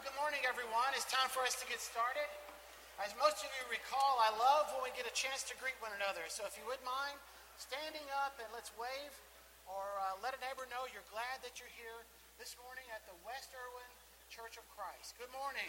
good morning, everyone. It's time for us to get started. As most of you recall, I love when we get a chance to greet one another. So if you would mind standing up and let's wave or uh, let a neighbor know you're glad that you're here this morning at the West Irwin Church of Christ. Good morning.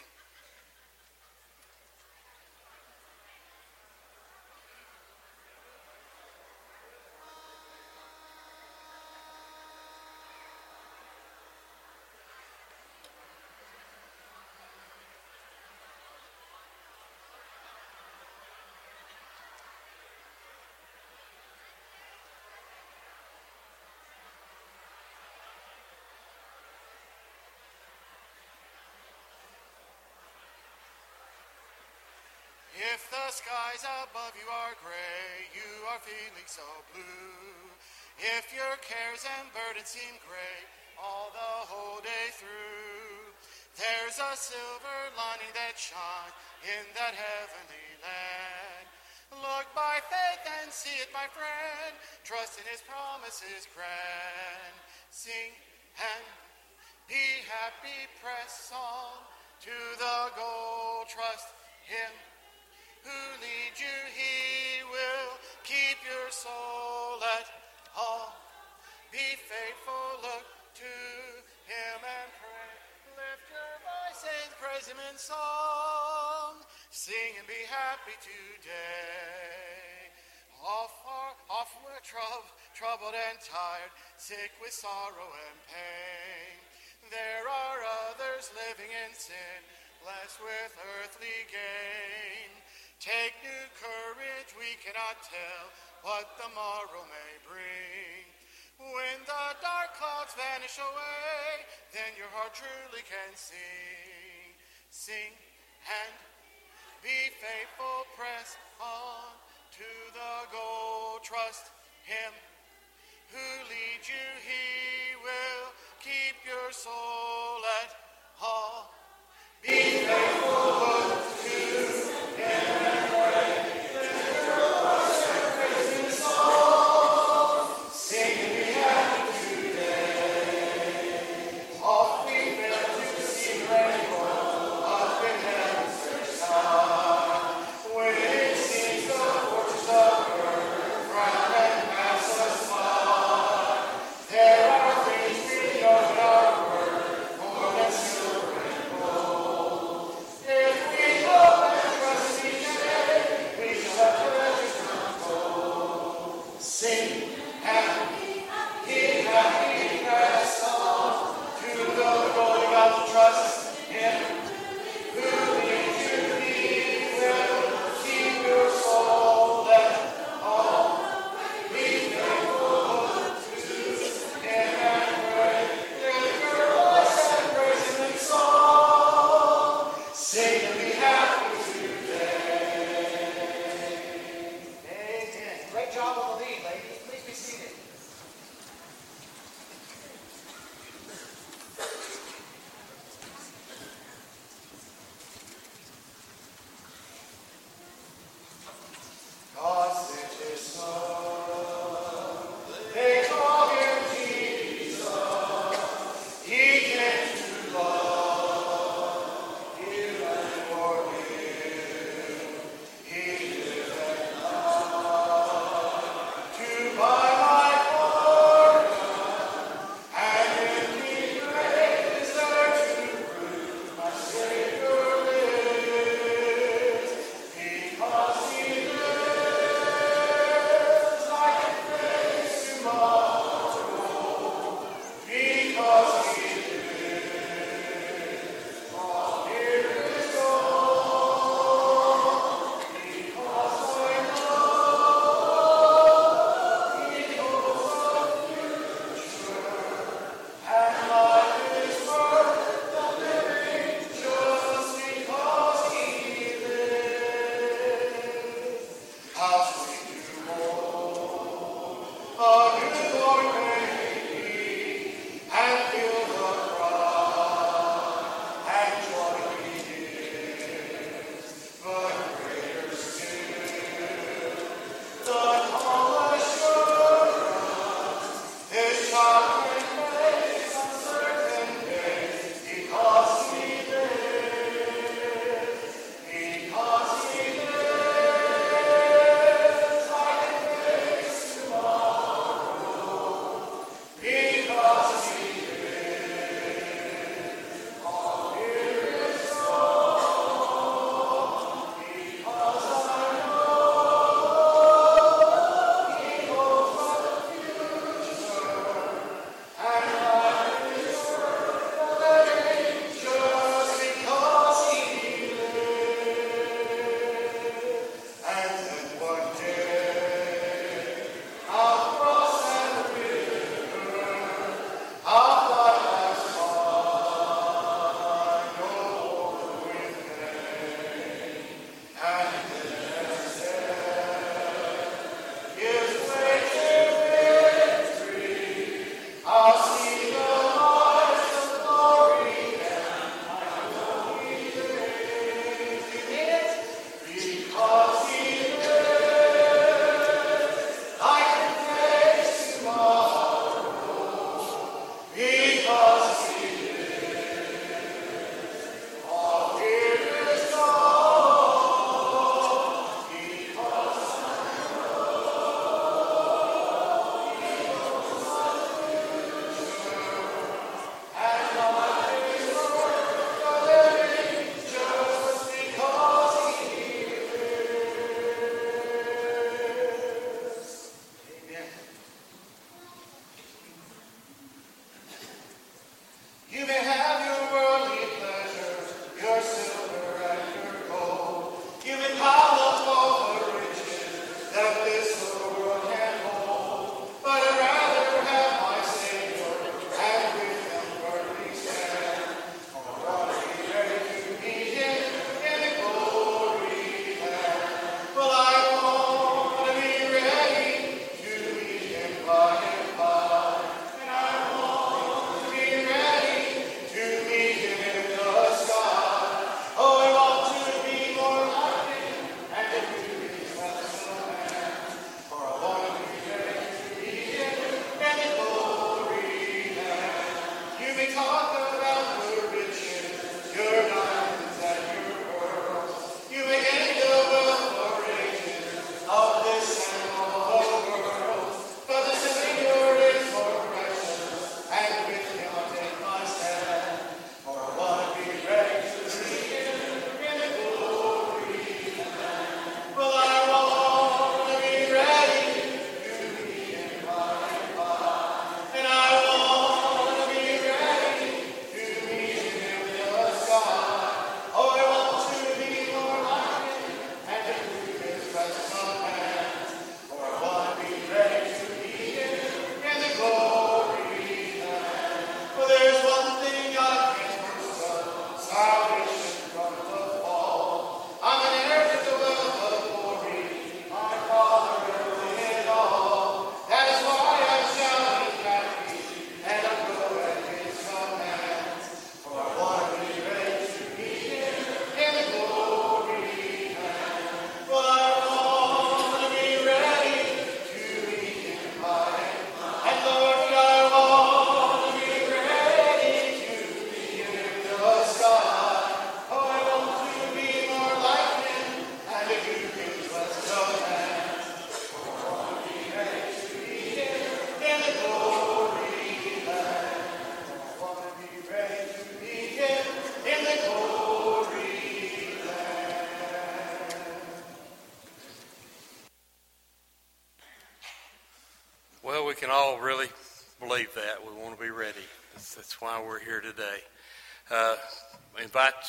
If the skies above you are gray, you are feeling so blue. If your cares and burdens seem great all the whole day through, there's a silver lining that shines in that heavenly land. Look by faith and see it, my friend. Trust in his promises grand. Sing and be happy, press on to the goal. Trust him who leads you, he will keep your soul at all. Be faithful, look to him and pray. Lift your voice and praise him in song. Sing and be happy today. Off, are, off we're troubled and tired, sick with sorrow and pain. There are others living in sin, blessed with earthly gain. Take new courage, we cannot tell what the morrow may bring. When the dark clouds vanish away, then your heart truly can sing. Sing and be faithful, press on to the goal. Trust Him who leads you, He will keep your soul at all.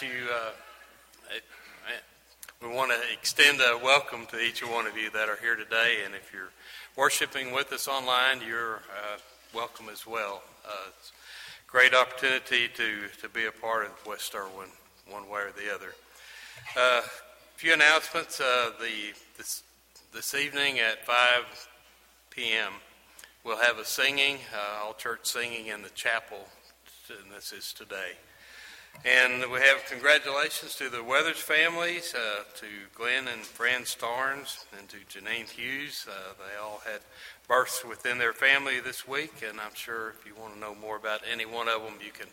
You. Uh, we want to extend a welcome to each one of you that are here today, and if you're worshiping with us online, you're uh, welcome as well. Uh, great opportunity to, to be a part of West Erwin, one way or the other. A uh, few announcements. Uh, the this, this evening at 5 p.m. We'll have a singing, uh, all church singing in the chapel, and this is today. And we have congratulations to the Weathers families, uh, to Glenn and Fran Starnes, and to Janine Hughes. Uh, they all had births within their family this week, and I'm sure if you want to know more about any one of them, you can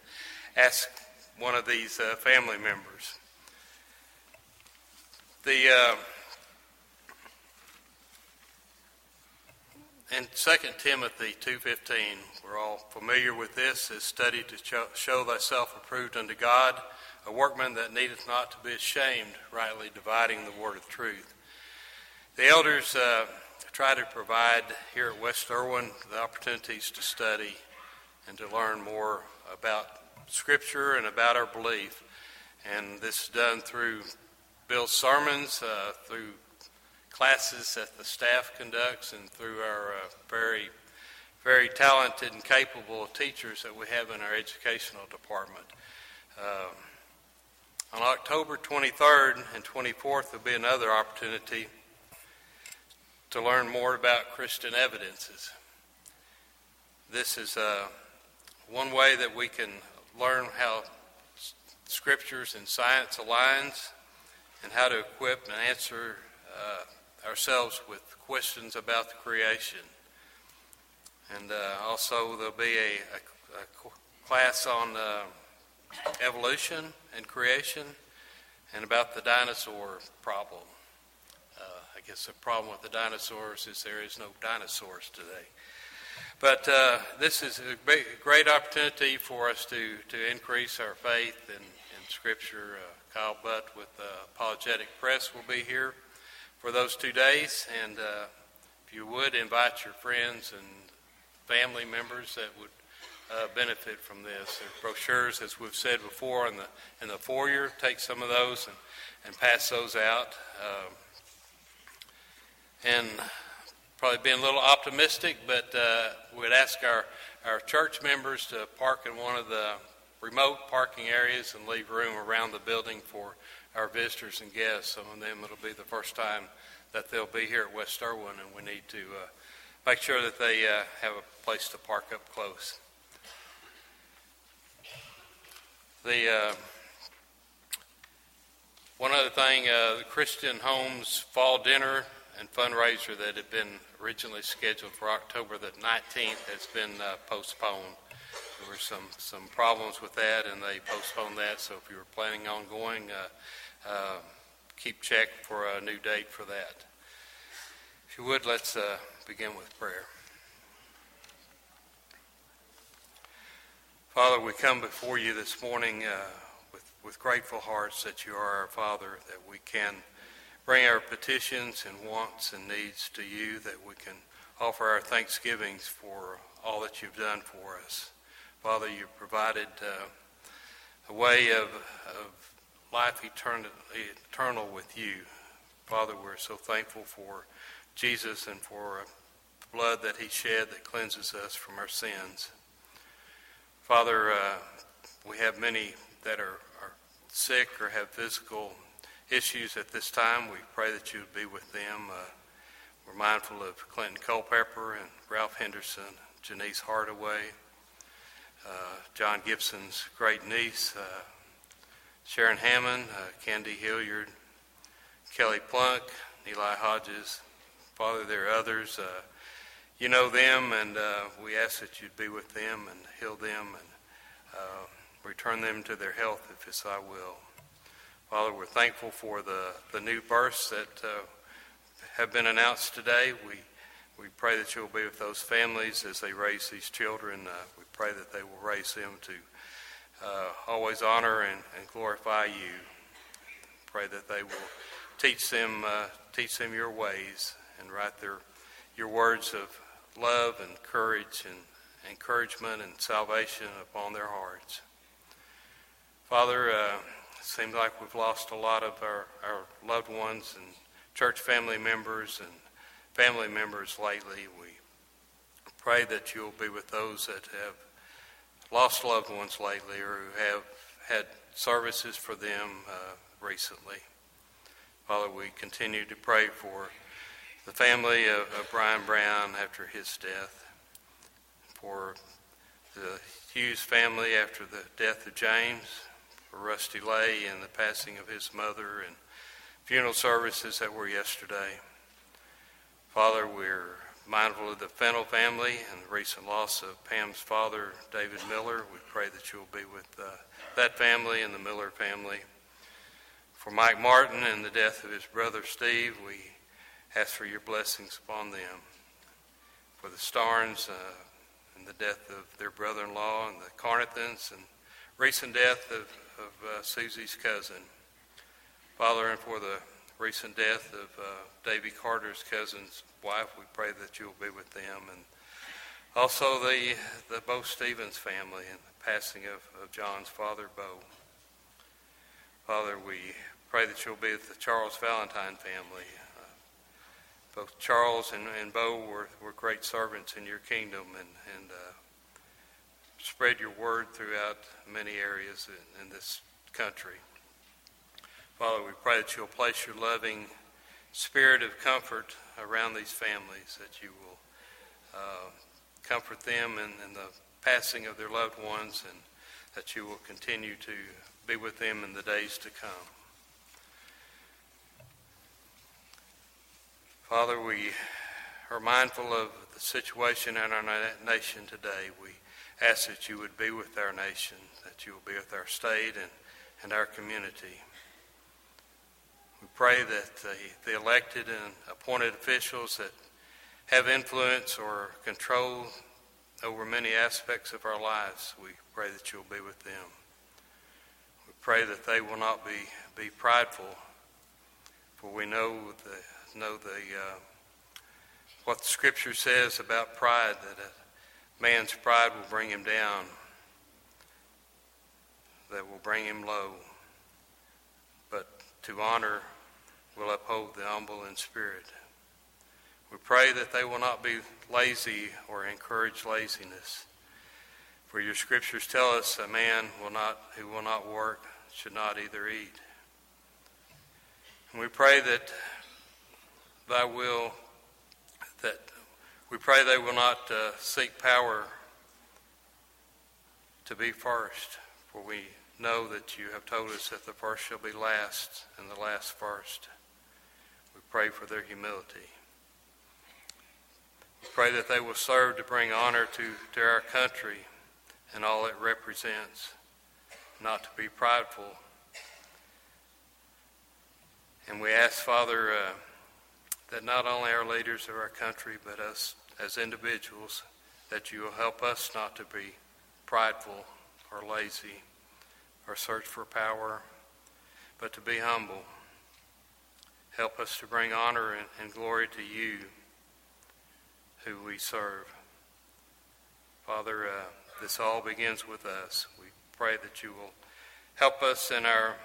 ask one of these uh, family members. The In 2 Timothy 2.15, we're all familiar with this, is study to show, thyself approved unto God, a workman that needeth not to be ashamed, rightly dividing the word of truth. The elders uh, try to provide here at West Irwin the opportunities to study and to learn more about Scripture and about our belief. And this is done through Bill's sermons, uh, through classes that the staff conducts and through our uh, very, very talented and capable teachers that we have in our educational department. Um, on October 23rd and 24th, there'll be another opportunity to learn more about Christian evidences. This is uh, one way that we can learn how scriptures and science aligns and how to equip and answer uh, ourselves with questions about the creation. And uh, also, there'll be a, a, a class on uh, evolution and creation and about the dinosaur problem. Uh, I guess the problem with the dinosaurs is there is no dinosaurs today. But uh, this is a great opportunity for us to, to increase our faith in, in Scripture. Uh, Kyle Butt with Apologetics Press will be here for those two days. And uh, if you would, invite your friends and family members that would uh, benefit from this. There's brochures, as we've said before, in the, in the foyer. Take some of those and, and pass those out. Um, and probably being a little optimistic, but uh, we'd ask our, our church members to park in one of the remote parking areas and leave room around the building for our visitors and guests. Some of them, it'll be the first time that they'll be here at West Irwin, and we need to uh, make sure that they uh, have a place to park up close. The uh, one other thing, uh, the Christian Homes Fall Dinner and fundraiser that had been originally scheduled for October the 19th has been uh, postponed. There were some, some problems with that, and they postponed that. So if you were planning on going, uh, uh, keep check for a new date for that. If you would, let's uh, begin with prayer. Father, we come before you this morning uh, with, with grateful hearts that you are our Father, that we can bring our petitions and wants and needs to you, that we can offer our thanksgivings for all that you've done for us. Father, you've provided uh, a way of, of life eternal, eternal with you. Father, we're so thankful for Jesus and for the blood that he shed that cleanses us from our sins. Father, uh, we have many that are, are sick or have physical issues at this time. We pray that you would be with them. Uh, we're mindful of Clinton Culpepper and Ralph Henderson, Janice Hardaway, John Gibson's great niece, uh, Sharon Hammond, uh, Candy Hilliard, Kelly Plunk, Eli Hodges. Father, there are others. Uh, you know them, and uh, we ask that you'd be with them and heal them and uh, return them to their health if it's thy will. Father, we're thankful for the, the new births that uh, have been announced today. We, we pray that you'll be with those families as they raise these children. Uh, we pray that they will raise them to uh, always honor and, and, glorify you. Pray that they will teach them uh, teach them your ways and write their your words of love and courage and, encouragement and salvation upon their hearts. Father, uh, it seems like we've lost a lot of our, our loved ones and church family members and family members lately. We pray that you'll be with those that have lost loved ones lately or who have had services for them uh, recently. Father, we continue to pray for the family of, of Brian Brown after his death, for the Hughes family after the death of James, for Rusty Lay and the passing of his mother, and funeral services that were yesterday. Father, we're mindful of the Fennell family and the recent loss of Pam's father, David Miller. We pray that you'll be with uh, that family and the Miller family. For Mike Martin and the death of his brother Steve, we ask for your blessings upon them. For the Starnes uh, and the death of their brother-in-law and the Carnathans and recent death of, of uh, Susie's cousin. Father, and for the recent death of uh, Davy Carter's cousin's wife. We pray that you'll be with them. And also the, the Bo Stevens family and the passing of, of John's father, Bo. Father, we pray that you'll be with the Charles Valentine family. Uh, both Charles and, and Bo were, were great servants in your kingdom and, and uh, spread your word throughout many areas in, in this country. Father, we pray that you'll place your loving spirit of comfort around these families, that you will uh, comfort them in, in, the passing of their loved ones, and that you will continue to be with them in the days to come. Father, we are mindful of the situation in our nation today. We ask that you would be with our nation, that you will be with our state and, and our community. Pray that the, the elected and appointed officials that have influence or control over many aspects of our lives, we pray that you'll be with them. We pray that they will not be, be prideful, for we know the, know the, uh, what the Scripture says about pride, that a man's pride will bring him down, that will bring him low But to honor will uphold the humble in spirit. We pray that they will not be lazy or encourage laziness. For your scriptures tell us a man will not, who will not work should not either eat. And we pray that thy will, that we pray they will not uh, seek power to be first, for we know that you have told us that the first shall be last and the last first. Pray for their humility. We pray that they will serve to bring honor to, to our country and all it represents, not to be prideful. And we ask, Father, uh, that not only our leaders of our country, but us as individuals, that you will help us not to be prideful or lazy or search for power, but to be humble. Help us to bring honor and, and glory to you who we serve. Father, uh, this all begins with us. We pray that you will help us in our,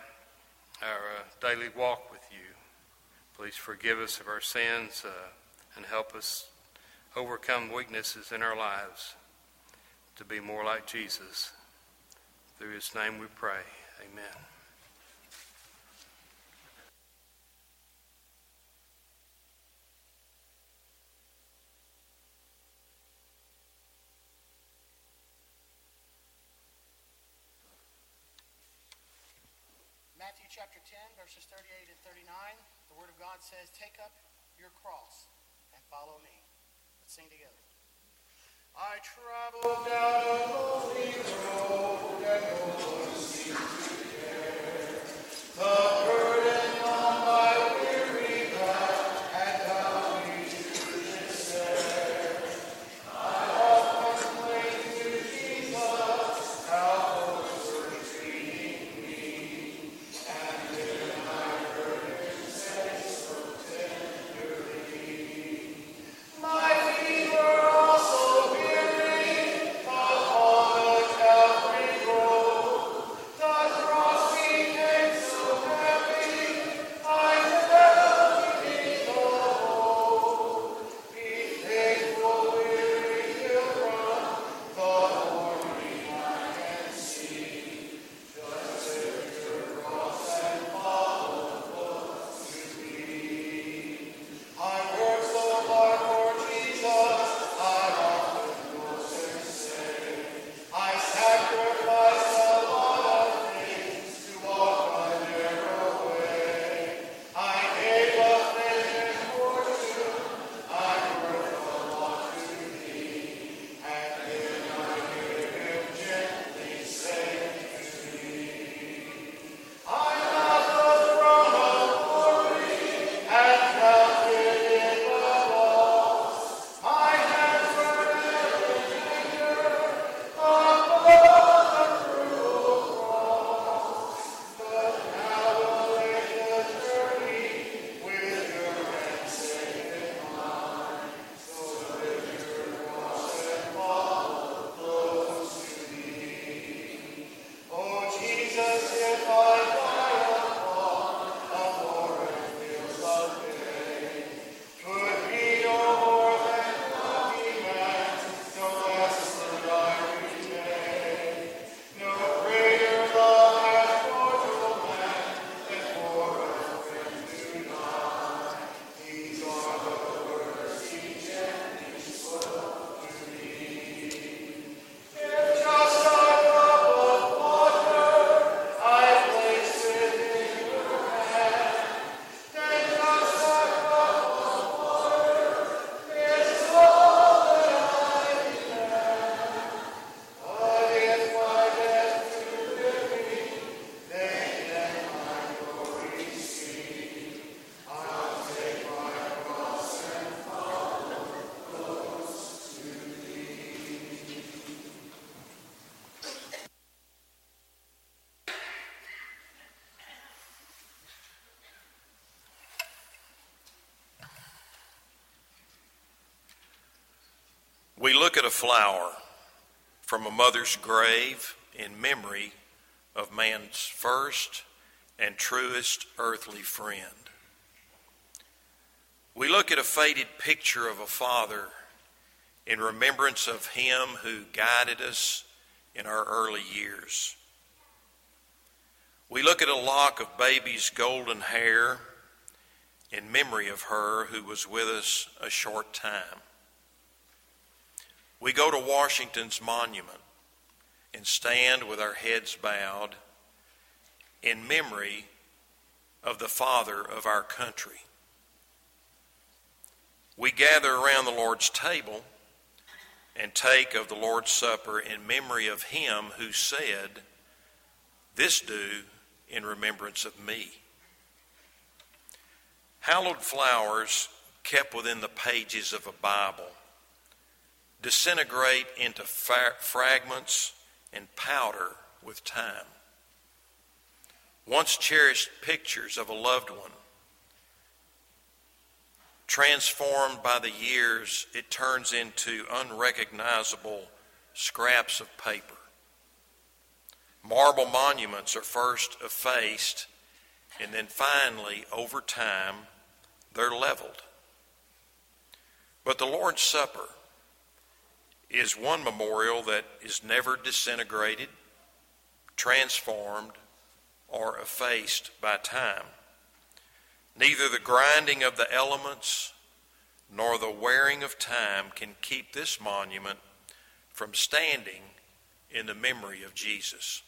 our uh, daily walk with you. Please forgive us of our sins uh, and help us overcome weaknesses in our lives to be more like Jesus. Through his name we pray. Amen. Chapter 10, verses 38 and 39, the Word of God says, Take up your cross and follow me. Let's sing together. I down a road We look at a flower from a mother's grave in memory of man's first and truest earthly friend. We look at a faded picture of a father in remembrance of him who guided us in our early years. We look at a lock of baby's golden hair in memory of her who was with us a short time. We go to Washington's monument and stand with our heads bowed in memory of the father of our country. We gather around the Lord's table and take of the Lord's Supper in memory of him who said, This do in remembrance of me. Hallowed flowers kept within the pages of a Bible disintegrate into fa- fragments and powder with time. Once cherished pictures of a loved one, transformed by the years, it turns into unrecognizable scraps of paper. Marble monuments are first effaced, and then finally, over time, they're leveled. But the Lord's Supper is one memorial that is never disintegrated, transformed, or effaced by time. Neither the grinding of the elements nor the wearing of time can keep this monument from standing in the memory of Jesus.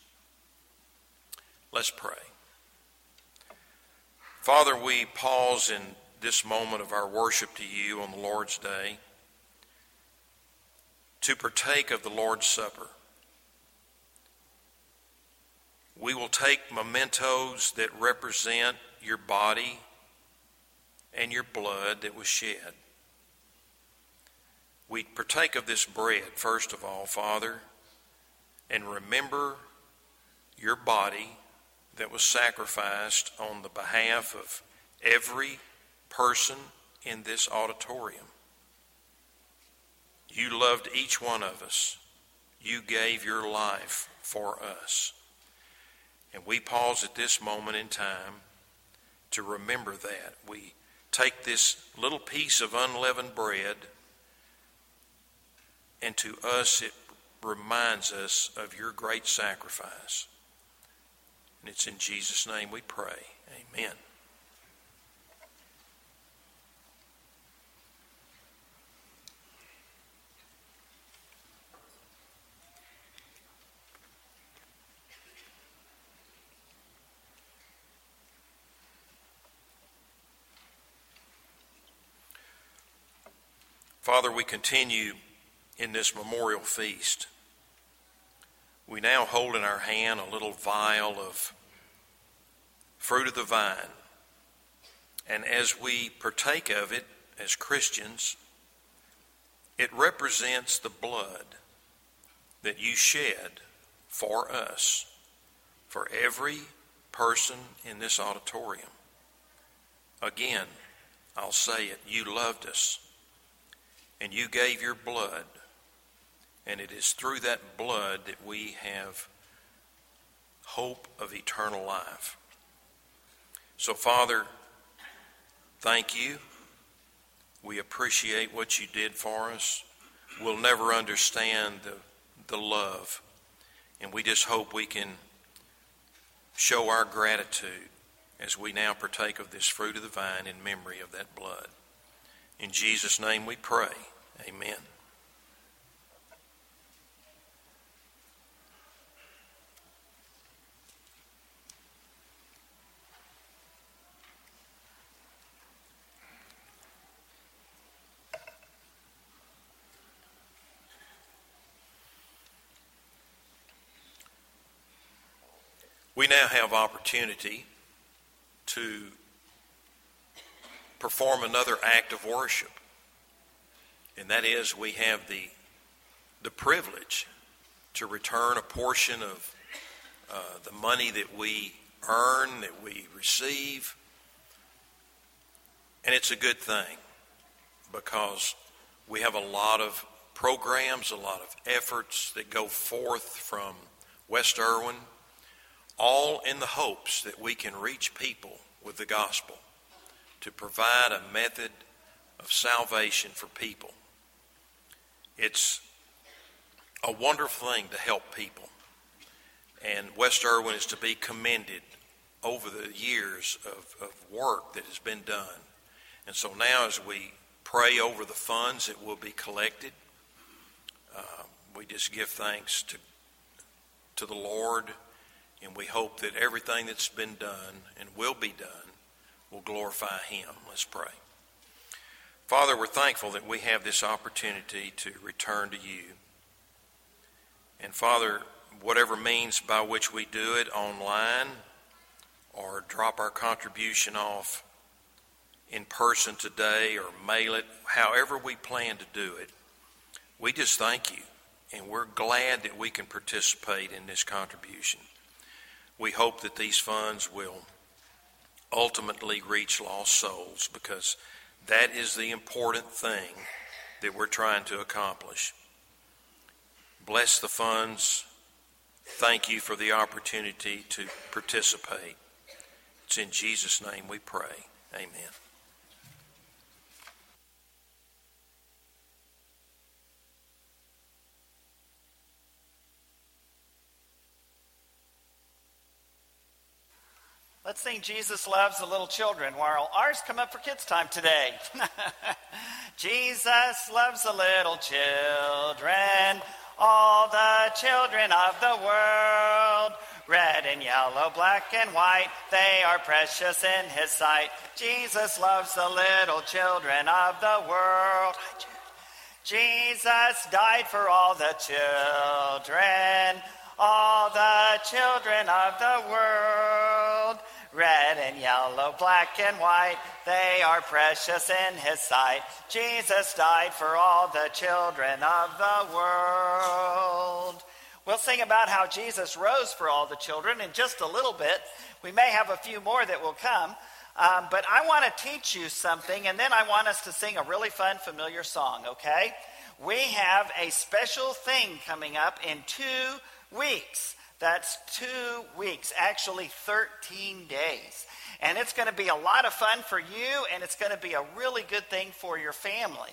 Let's pray. Father, we pause in this moment of our worship to you on the Lord's Day to partake of the Lord's Supper. We will take mementos that represent your body and your blood that was shed. We partake of this bread, first of all, Father, and remember your body that was sacrificed on the behalf of every person in this auditorium. You loved each one of us. You gave your life for us. And we pause at this moment in time to remember that. We take this little piece of unleavened bread, and to us it reminds us of your great sacrifice. And it's in Jesus' name we pray. Amen. Father, we continue in this memorial feast. We now hold in our hand a little vial of fruit of the vine. And as we partake of it as Christians, it represents the blood that you shed for us, for every person in this auditorium. Again, I'll say it, you loved us and you gave your blood. And it is through that blood that we have hope of eternal life. So, Father, thank you. We appreciate what you did for us. We'll never understand the, the love. And we just hope we can show our gratitude as we now partake of this fruit of the vine in memory of that blood. In Jesus' name we pray. Amen. We now have opportunity to perform another act of worship. And that is, we have the, the privilege to return a portion of uh, the money that we earn, that we receive. And it's a good thing because we have a lot of programs, a lot of efforts that go forth from West Irwin, all in the hopes that we can reach people with the gospel to provide a method of salvation for people. It's a wonderful thing to help people. And West Irwin is to be commended over the years of, of work that has been done. And so now, as we pray over the funds that will be collected, uh, we just give thanks to, to the Lord, and we hope that everything that's been done and will be done will glorify Him. Let's pray. Father, we're thankful that we have this opportunity to return to you. And Father, whatever means by which we do it online or drop our contribution off in person today or mail it, however we plan to do it, we just thank you. And we're glad that we can participate in this contribution. We hope that these funds will ultimately reach lost souls because that is the important thing that we're trying to accomplish. Bless the funds. Thank you for the opportunity to participate. It's in Jesus' name we pray. Amen. Let's sing Jesus Loves the Little Children while ours come up for kids' time today. Jesus loves the little children, all the children of the world. Red and yellow, black and white, they are precious in his sight. Jesus loves the little children of the world. Jesus died for all the children, all the children of the world red and yellow, black and white, they are precious in his sight. Jesus died for all the children of the world. We'll sing about how Jesus rose for all the children in just a little bit. We may have a few more that will come. Um, but I want to teach you something, and then I want us to sing a really fun, familiar song, okay? We have a special thing coming up in two weeks. That's two weeks, actually 13 days. And it's going to be a lot of fun for you, and it's going to be a really good thing for your family.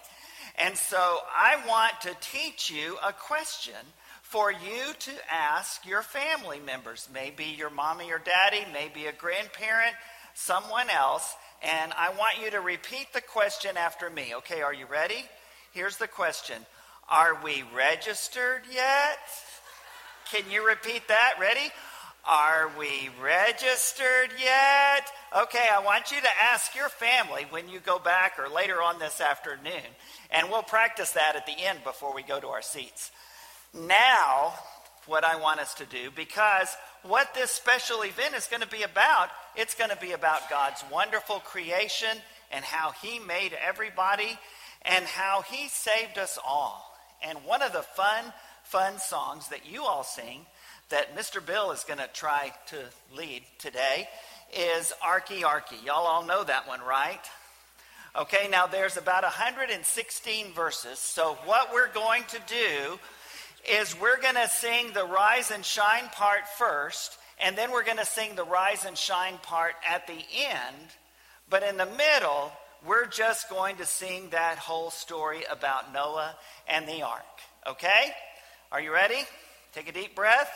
And so I want to teach you a question for you to ask your family members, maybe your mommy or daddy, maybe a grandparent, someone else. And I want you to repeat the question after me. Okay, are you ready? Here's the question Are we registered yet? Can you repeat that? Ready? Are we registered yet? Okay, I want you to ask your family when you go back or later on this afternoon, and we'll practice that at the end before we go to our seats. Now, what I want us to do, because what this special event is going to be about, it's going to be about God's wonderful creation and how He made everybody and how He saved us all. And one of the fun fun songs that you all sing that Mr. Bill is going to try to lead today is Arky Arky. Y'all all know that one, right? Okay, now there's about 116 verses. So what we're going to do is we're going to sing the rise and shine part first, and then we're going to sing the rise and shine part at the end. But in the middle, we're just going to sing that whole story about Noah and the ark. Okay? Are you ready? Take a deep breath.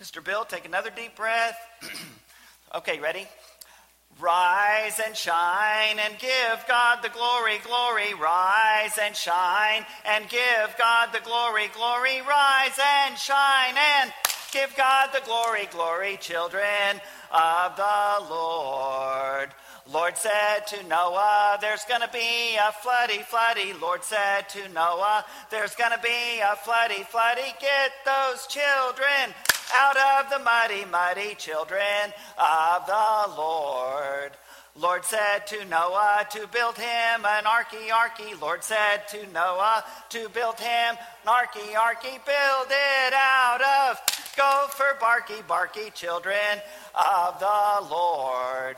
Mr. Bill, take another deep breath. okay, ready? Rise and shine and give God the glory, glory. Rise and shine and give God the glory, glory. Rise and shine and give God the glory, glory, children of the Lord. Lord said to Noah, There's going to be a floody, floody. Lord said to Noah, There's going to be a floody, floody. Get those children out of the muddy, muddy children of the Lord. Lord said to Noah to build him an arky, arky. Lord said to Noah to build him an arky, arky. Build it out of gopher, barky, barky children of the Lord.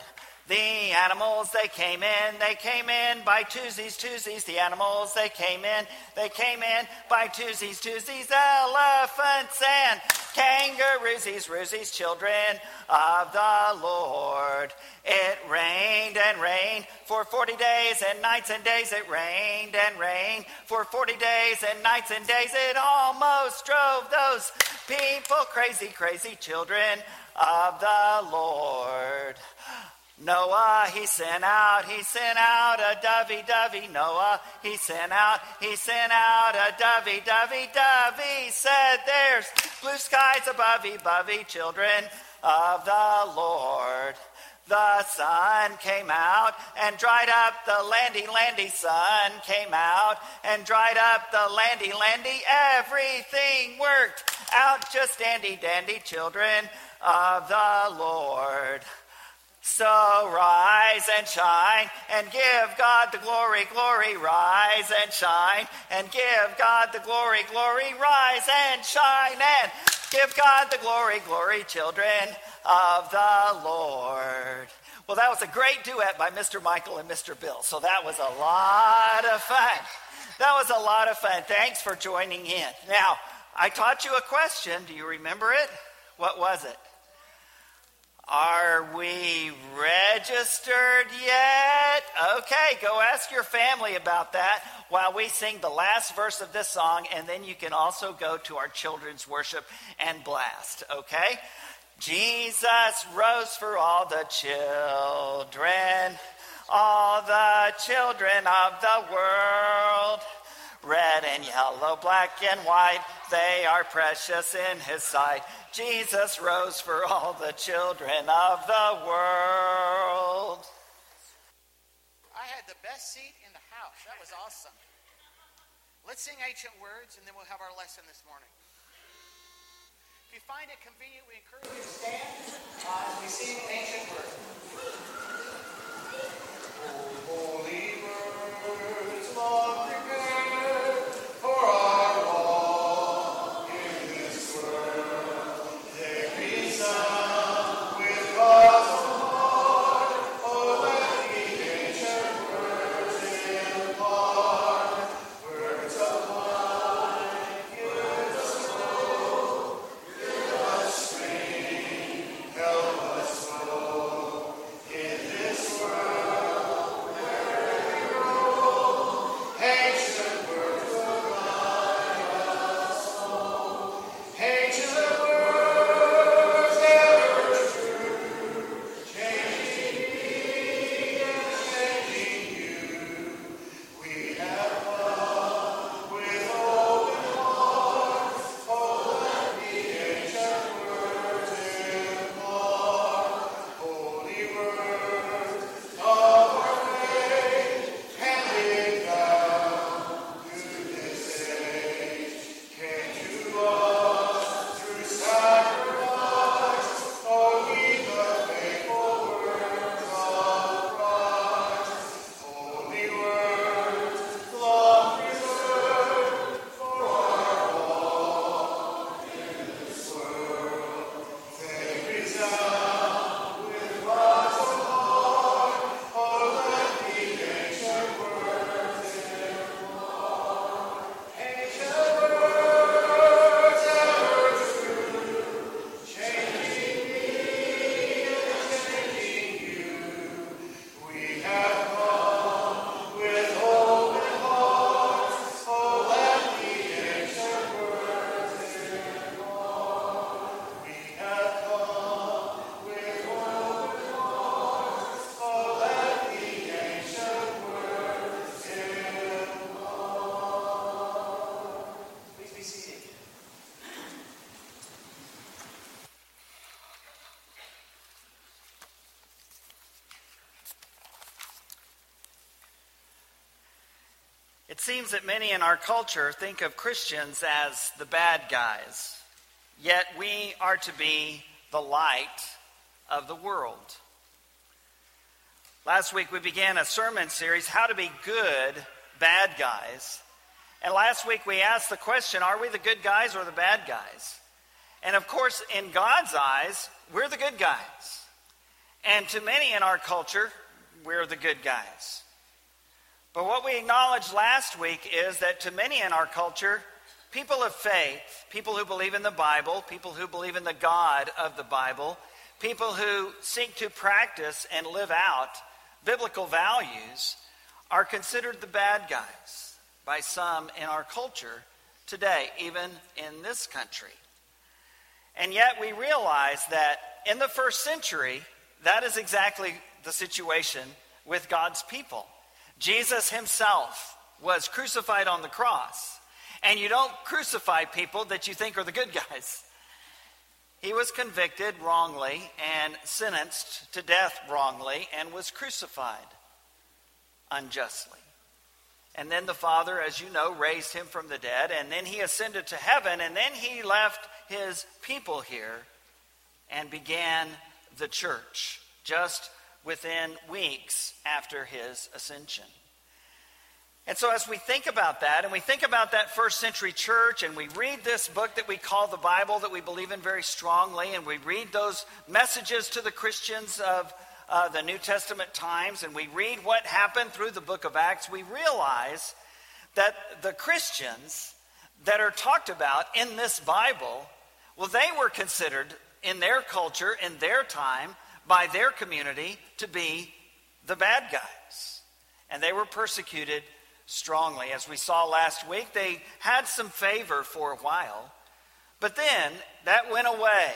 The animals, they came in, they came in by twosies, twosies. The animals, they came in, they came in by twosies, twosies. Elephants and kangaroosies, roosies, children of the Lord. It rained and rained for 40 days and nights and days. It rained and rained for 40 days and nights and days. It almost drove those people crazy, crazy children of the Lord. Noah, he sent out, he sent out a dovey, dovey. Noah, he sent out, he sent out a dovey, dovey, dovey. Said, There's blue skies above, above, children of the Lord. The sun came out and dried up the landy, landy. Sun came out and dried up the landy, landy. Everything worked out just dandy, dandy, children of the Lord. So rise and shine and give God the glory, glory. Rise and shine and give God the glory, glory. Rise and shine and give God the glory, glory, children of the Lord. Well, that was a great duet by Mr. Michael and Mr. Bill. So that was a lot of fun. That was a lot of fun. Thanks for joining in. Now, I taught you a question. Do you remember it? What was it? Are we registered yet? Okay, go ask your family about that while we sing the last verse of this song, and then you can also go to our children's worship and blast, okay? Jesus rose for all the children, all the children of the world. Red and yellow, black and white, they are precious in his sight. Jesus rose for all the children of the world. I had the best seat in the house. That was awesome. Let's sing ancient words and then we'll have our lesson this morning. If you find it convenient, we encourage you to stand uh, as we sing ancient words. Holy words, long prepared seems that many in our culture think of Christians as the bad guys, yet we are to be the light of the world. Last week we began a sermon series, How to Be Good Bad Guys. And last week we asked the question, Are we the good guys or the bad guys? And of course, in God's eyes, we're the good guys. And to many in our culture, we're the good guys. But what we acknowledged last week is that to many in our culture, people of faith, people who believe in the Bible, people who believe in the God of the Bible, people who seek to practice and live out biblical values, are considered the bad guys by some in our culture today, even in this country. And yet we realize that in the first century, that is exactly the situation with God's people. Jesus himself was crucified on the cross. And you don't crucify people that you think are the good guys. He was convicted wrongly and sentenced to death wrongly and was crucified unjustly. And then the Father, as you know, raised him from the dead, and then he ascended to heaven, and then he left his people here and began the church just within weeks after his ascension. And so, as we think about that, and we think about that first century church, and we read this book that we call the Bible that we believe in very strongly, and we read those messages to the Christians of uh, the New Testament times, and we read what happened through the book of Acts, we realize that the Christians that are talked about in this Bible, well, they were considered in their culture, in their time, by their community to be the bad guys. And they were persecuted strongly. As we saw last week, they had some favor for a while, but then that went away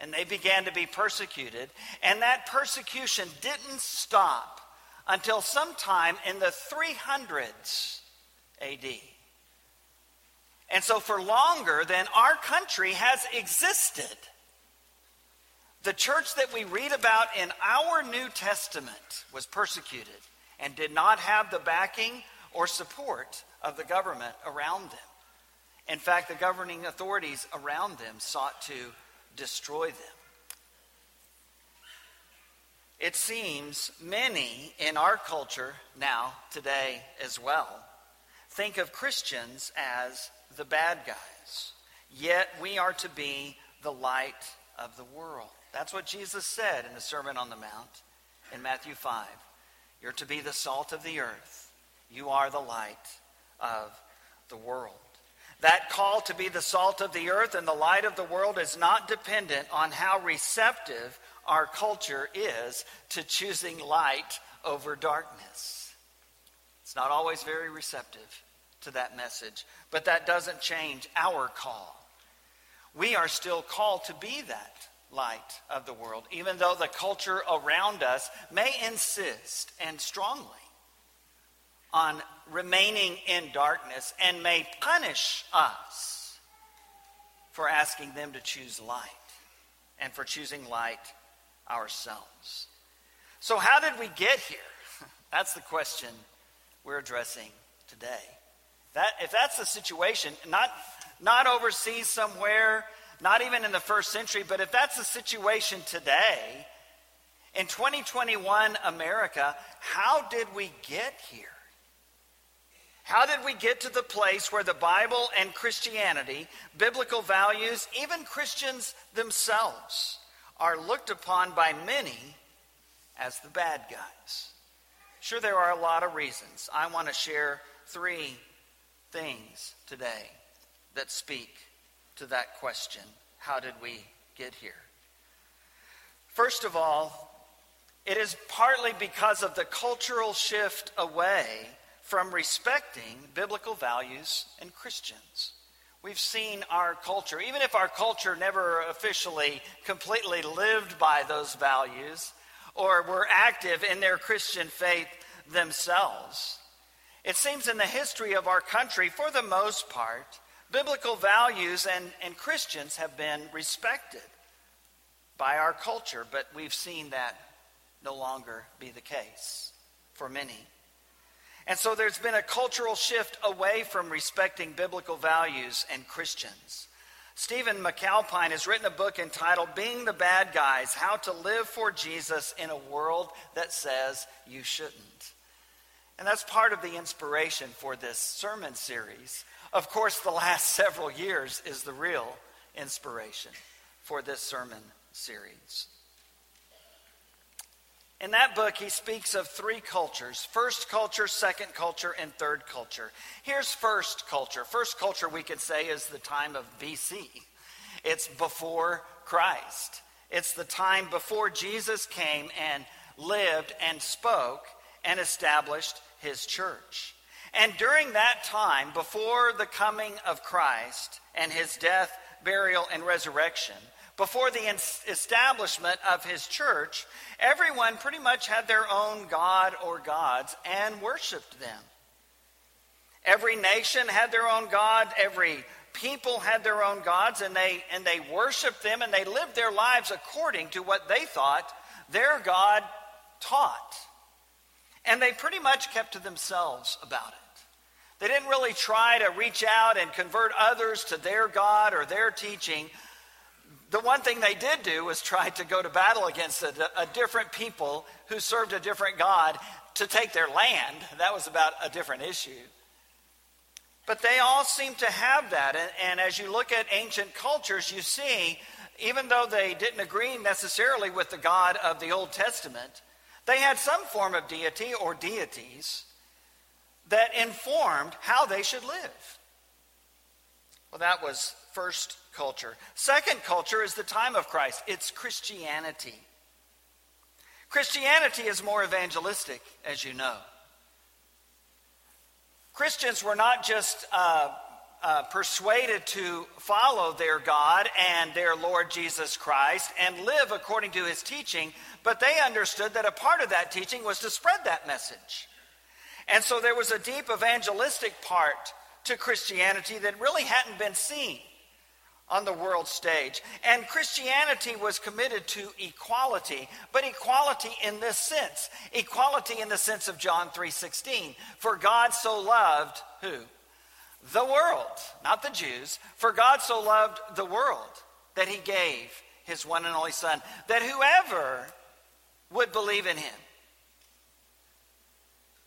and they began to be persecuted. And that persecution didn't stop until sometime in the 300s AD. And so, for longer than our country has existed, the church that we read about in our New Testament was persecuted and did not have the backing or support of the government around them. In fact, the governing authorities around them sought to destroy them. It seems many in our culture now, today as well, think of Christians as the bad guys. Yet we are to be the light of the world. That's what Jesus said in the Sermon on the Mount in Matthew 5. You're to be the salt of the earth. You are the light of the world. That call to be the salt of the earth and the light of the world is not dependent on how receptive our culture is to choosing light over darkness. It's not always very receptive to that message, but that doesn't change our call. We are still called to be that light of the world, even though the culture around us may insist and strongly on remaining in darkness and may punish us for asking them to choose light and for choosing light ourselves. So, how did we get here? That's the question we're addressing today. That, if that's the situation, not, not overseas somewhere, not even in the first century, but if that's the situation today, in 2021 America, how did we get here? How did we get to the place where the Bible and Christianity, biblical values, even Christians themselves, are looked upon by many as the bad guys? Sure, there are a lot of reasons. I want to share three things today that speak to that question how did we get here? First of all, it is partly because of the cultural shift away from respecting biblical values and Christians. We've seen our culture, even if our culture never officially completely lived by those values or were active in their Christian faith themselves, it seems in the history of our country, for the most part, biblical values and, and Christians have been respected by our culture, but we've seen that no longer be the case for many. And so there's been a cultural shift away from respecting biblical values and Christians. Stephen McAlpine has written a book entitled Being the Bad Guys How to Live for Jesus in a World That Says You Shouldn't. And that's part of the inspiration for this sermon series. Of course, the last several years is the real inspiration for this sermon series. In that book, he speaks of three cultures first culture, second culture, and third culture. Here's first culture. First culture, we could say, is the time of BC, it's before Christ. It's the time before Jesus came and lived and spoke and established his church. And during that time, before the coming of Christ and his death, burial, and resurrection, before the establishment of his church, everyone pretty much had their own God or gods and worshiped them. Every nation had their own God, every people had their own gods, and they, and they worshiped them and they lived their lives according to what they thought their God taught. And they pretty much kept to themselves about it. They didn't really try to reach out and convert others to their God or their teaching the one thing they did do was try to go to battle against a, a, different people who served a different God to take their land. That was about a different issue. But they all seem to have that. And, and as you look at ancient cultures, you see, even though they didn't agree necessarily with the God of the Old Testament, they had some form of deity or deities that informed how they should live. Well, that was first culture. Second culture is the time of Christ, it's Christianity. Christianity is more evangelistic, as you know. Christians were not just uh, uh, persuaded to follow their God and their Lord Jesus Christ and live according to his teaching, but they understood that a part of that teaching was to spread that message. And so there was a deep evangelistic part to Christianity that really hadn't been seen on the world stage. And Christianity was committed to equality, but equality in this sense. Equality in the sense of John 3:16. For God so loved who? The world, not the Jews. For God so loved the world that he gave his one and only son that whoever would believe in him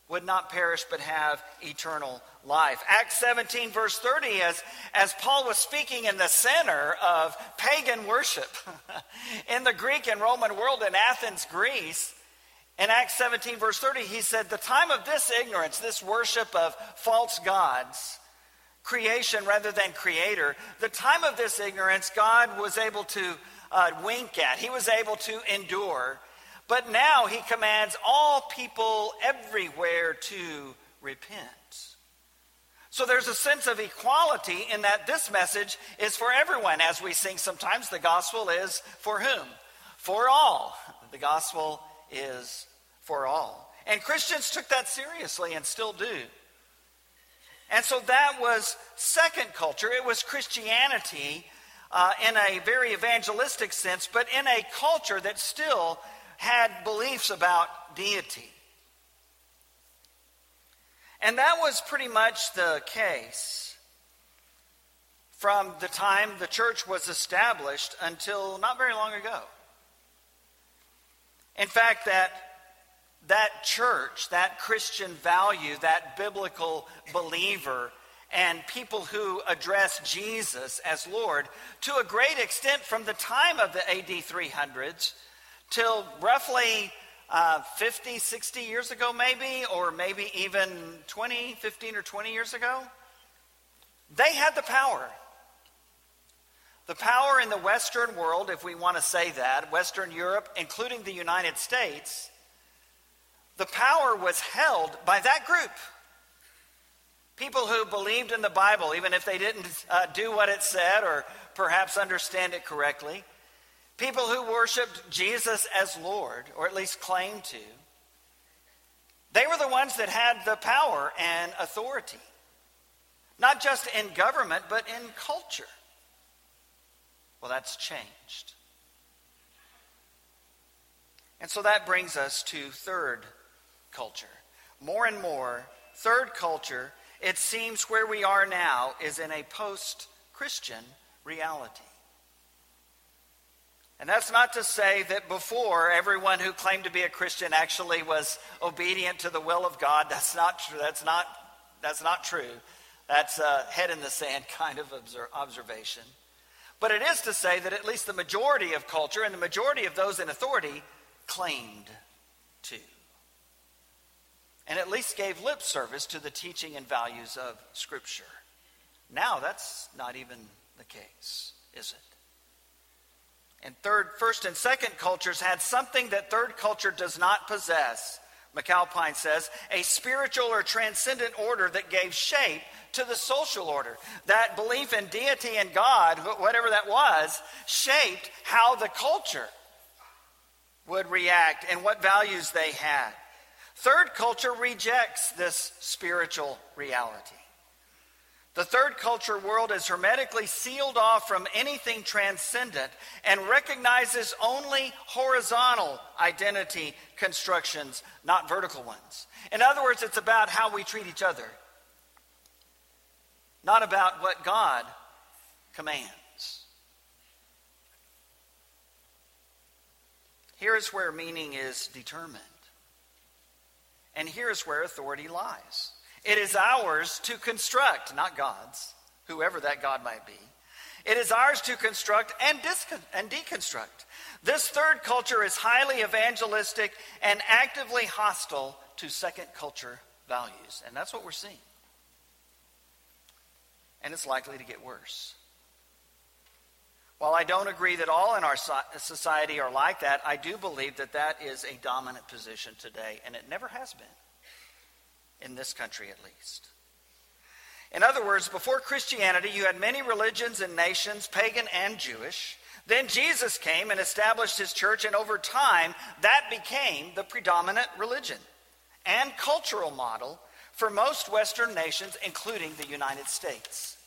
would not perish but have eternal life. Acts 17, verse 30, as, as Paul was speaking in the center of pagan worship in the Greek and Roman world in Athens, Greece, in Acts 17, verse 30, he said, The time of this ignorance, this worship of false gods, creation rather than creator, the time of this ignorance, God was able to uh, wink at, he was able to endure but now he commands all people everywhere to repent. So there's a sense of equality in that this message is for everyone. As we sing sometimes, the gospel is for whom? For all. The gospel is for all. And Christians took that seriously and still do. And so that was second culture. It was Christianity uh, in a very evangelistic sense, but in a culture that still had beliefs about deity. And that was pretty much the case from the time the church was established until not very long ago. In fact, that, that church, that Christian value, that biblical believer, and people who address Jesus as Lord, to a great extent from the time of the AD 300s till roughly uh, 50, 60 years ago, maybe, or maybe even 20, 15 or 20 years ago, they had the power. The power in the Western world, if we want to say that, Western Europe, including the United States, the power was held by that group. People who believed in the Bible, even if they didn't uh, do what it said or perhaps understand it correctly. People who worshiped Jesus as Lord, or at least claimed to, they were the ones that had the power and authority. Not just in government, but in culture. Well, that's changed. And so that brings us to third culture. More and more, third culture, it seems where we are now is in a post Christian reality. And that's not to say that before everyone who claimed to be a Christian actually was obedient to the will of God. That's not true. That's not, that's not true. That's a head in the sand kind of observation. But it is to say that at least the majority of culture and the majority of those in authority claimed to. And at least gave lip service to the teaching and values of Scripture. Now that's not even the case, is it? And third, first and second cultures had something that third culture does not possess. McAlpine says, a spiritual or transcendent order that gave shape to the social order. That belief in deity and God, whatever that was, shaped how the culture would react and what values they had. Third culture rejects this spiritual reality. The third culture world is hermetically sealed off from anything transcendent and recognizes only horizontal identity constructions, not vertical ones. In other words, it's about how we treat each other, not about what God commands. Here is where meaning is determined. And here is where authority lies. It is ours to construct, not God's, whoever that God might be. It is ours to construct and, discon- and deconstruct. This third culture is highly evangelistic and actively hostile to second culture values. And that's what we're seeing. And it's likely to get worse. While I don't agree that all in our society are like that, I do believe that that is a dominant position today, and it never has been in this country at least. In other words, before Christianity, you had many religions and nations, pagan and Jewish. Then Jesus came and established his church, and over time, that became the predominant religion and cultural model for most Western nations, including the United States.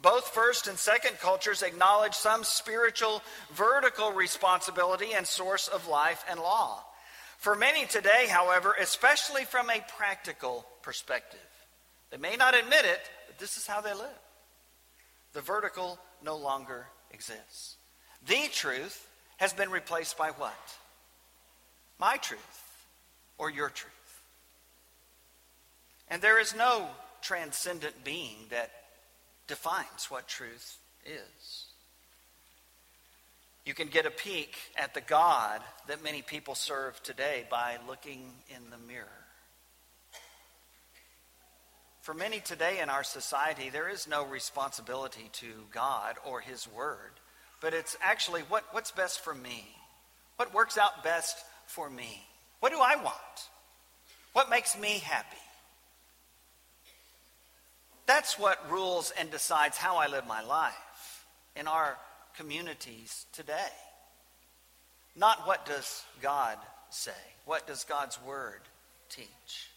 Both first and second cultures acknowledge some spiritual vertical responsibility and source of life and law. For many today, however, especially from a practical perspective, they may not admit it, but this is how they live. The vertical no longer exists. The truth has been replaced by what? My truth or your truth. And there is no transcendent being that defines what truth is. You can get a peek at the God that many people serve today by looking in the mirror. For many today in our society, there is no responsibility to God or His Word, but it's actually what, what's best for me? What works out best for me? What do I want? What makes me happy? That's what rules and decides how I live my life in our communities today. Not what does God say? What does God's word teach?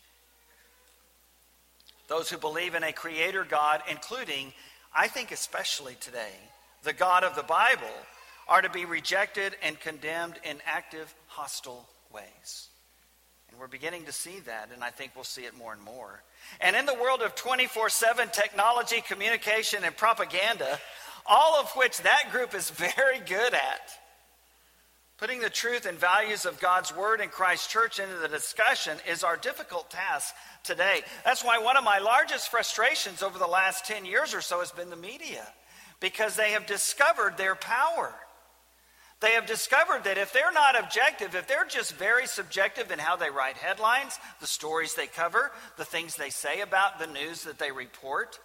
Those who believe in a creator God, including, I think especially today, the God of the Bible, are to be rejected and condemned in active, hostile ways. And we're beginning to see that, and I think we'll see it more and more. And in the world of 24 7 technology, communication, and propaganda, all of which that group is very good at. Putting the truth and values of God's Word and Christ's church into the discussion is our difficult task today. That's why one of my largest frustrations over the last 10 years or so has been the media, because they have discovered their power. They have discovered that if they're not objective, if they're just very subjective in how they write headlines, the stories they cover, the things they say about the news that they report,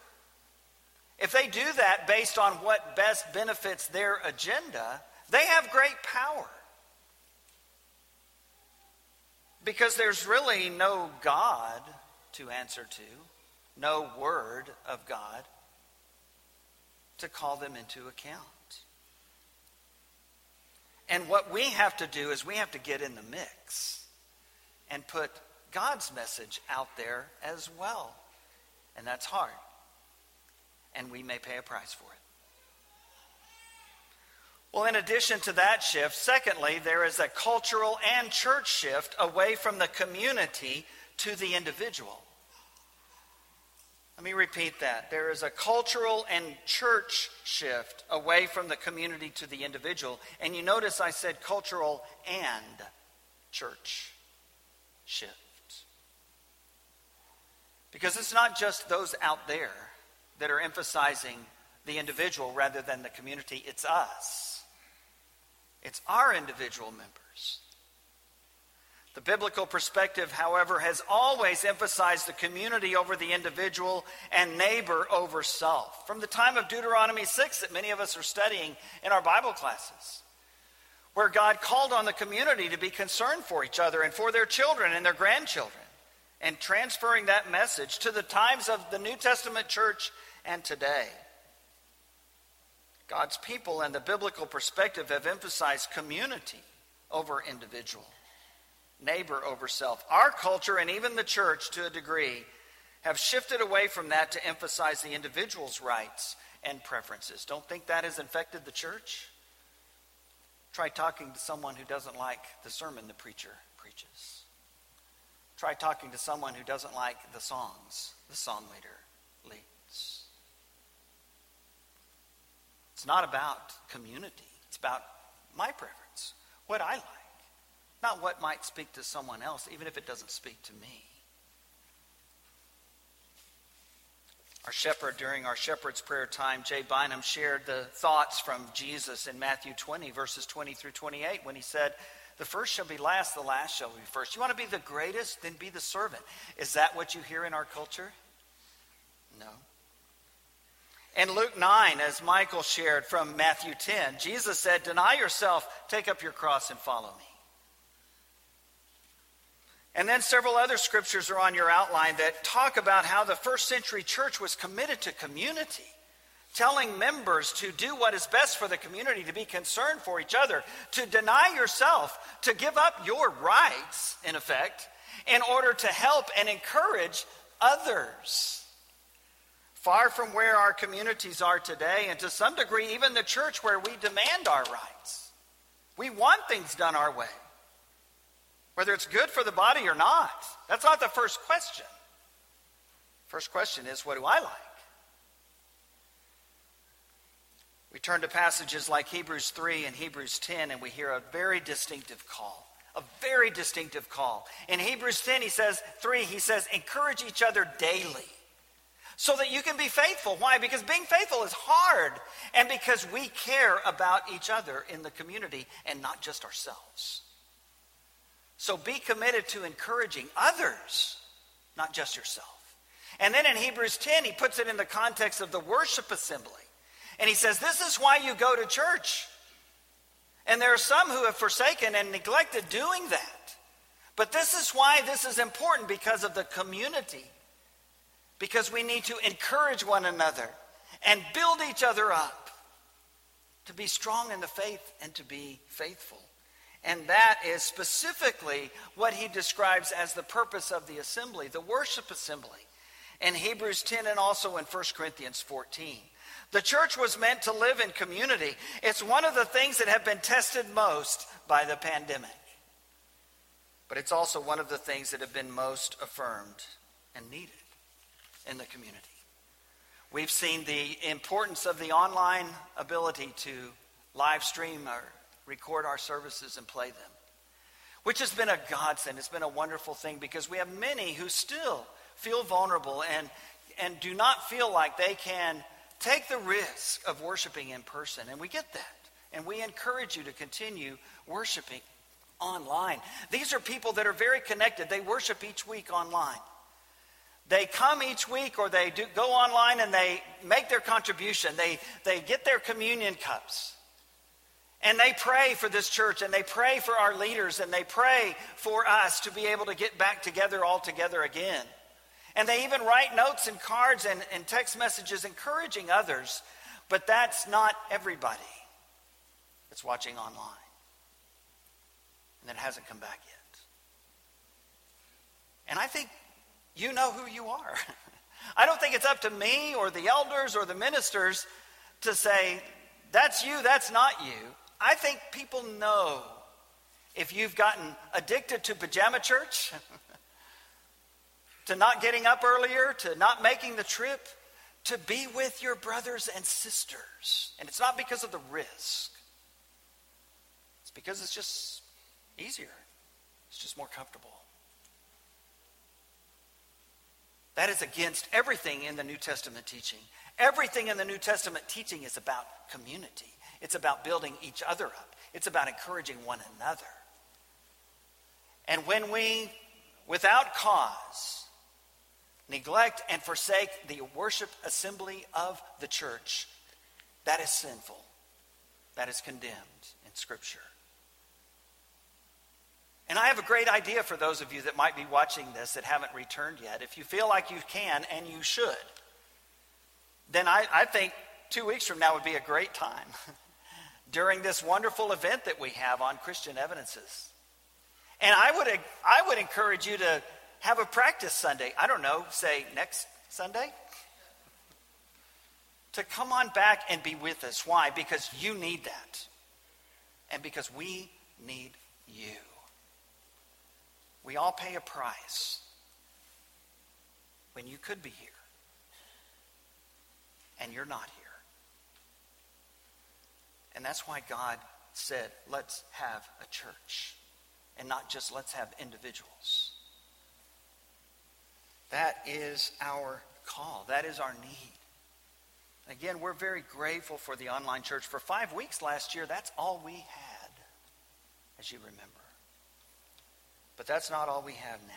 if they do that based on what best benefits their agenda, they have great power. Because there's really no God to answer to, no word of God to call them into account. And what we have to do is we have to get in the mix and put God's message out there as well. And that's hard and we may pay a price for it. Well, in addition to that shift, secondly, there is a cultural and church shift away from the community to the individual. Let me repeat that. There is a cultural and church shift away from the community to the individual. And you notice I said cultural and church shift. Because it's not just those out there that are emphasizing the individual rather than the community. It's us, it's our individual members. The biblical perspective, however, has always emphasized the community over the individual and neighbor over self. From the time of Deuteronomy 6 that many of us are studying in our Bible classes, where God called on the community to be concerned for each other and for their children and their grandchildren, and transferring that message to the times of the New Testament church and today. God's people and the biblical perspective have emphasized community over individual neighbor over self. Our culture and even the church, to a degree, have shifted away from that to emphasize the individual's rights and preferences. Don't think that has infected the church? Try talking to someone who doesn't like the sermon the preacher preaches. Try talking to someone who doesn't like the songs the song leader leads. It's not about community, it's about my preference, what I like. Not what might speak to someone else, even if it doesn't speak to me. Our shepherd, during our shepherd's prayer time, Jay Bynum shared the thoughts from Jesus in Matthew 20, verses 20 through 28, when he said, The first shall be last, the last shall be first. You want to be the greatest? Then be the servant. Is that what you hear in our culture? No. In Luke 9, as Michael shared from Matthew 10, Jesus said, Deny yourself, take up your cross, and follow me. And then several other scriptures are on your outline that talk about how the first century church was committed to community, telling members to do what is best for the community, to be concerned for each other, to deny yourself, to give up your rights, in effect, in order to help and encourage others. Far from where our communities are today, and to some degree, even the church where we demand our rights. We want things done our way whether it's good for the body or not. That's not the first question. First question is, what do I like? We turn to passages like Hebrews 3 and Hebrews 10, and we hear a very distinctive call. A very distinctive call. In Hebrews 10, he says, 3, he says, encourage each other daily so that you can be faithful. Why? Because being faithful is hard, and because we care about each other in the community and not just ourselves. So be committed to encouraging others, not just yourself. And then in Hebrews 10, he puts it in the context of the worship assembly. And he says, This is why you go to church. And there are some who have forsaken and neglected doing that. But this is why this is important because of the community. Because we need to encourage one another and build each other up to be strong in the faith and to be faithful. And that is specifically what he describes as the purpose of the assembly, the worship assembly, in Hebrews 10 and also in 1 Corinthians 14. The church was meant to live in community. It's one of the things that have been tested most by the pandemic. But it's also one of the things that have been most affirmed and needed in the community. We've seen the importance of the online ability to live stream or record our services and play them, which has been a godsend. It's been a wonderful thing because we have many who still feel vulnerable and, and do not feel like they can take the risk of worshiping in person. And we get that. And we encourage you to continue worshiping online. These are people that are very connected. They worship each week online. They come each week or they do, go online and they make their contribution. They, they get their communion cups. And they pray for this church and they pray for our leaders and they pray for us to be able to get back together all together again. And they even write notes and cards and, and text messages encouraging others. But that's not everybody that's watching online and that hasn't come back yet. And I think you know who you are. I don't think it's up to me or the elders or the ministers to say, that's you, that's not you. I think people know if you've gotten addicted to pajama church, to not getting up earlier, to not making the trip, to be with your brothers and sisters. And it's not because of the risk, it's because it's just easier, it's just more comfortable. That is against everything in the New Testament teaching. Everything in the New Testament teaching is about community. It's about building each other up, it's about encouraging one another. And when we, without cause, neglect and forsake the worship assembly of the church, that is sinful. That is condemned in Scripture. And I have a great idea for those of you that might be watching this that haven't returned yet. If you feel like you can and you should, then I, I think two weeks from now would be a great time during this wonderful event that we have on Christian Evidences. And I would, I would encourage you to have a practice Sunday. I don't know, say next Sunday? To come on back and be with us. Why? Because you need that. And because we need you. We all pay a price when you could be here and you're not here. And that's why God said, let's have a church and not just let's have individuals. That is our call, that is our need. Again, we're very grateful for the online church. For five weeks last year, that's all we had, as you remember. But that's not all we have now.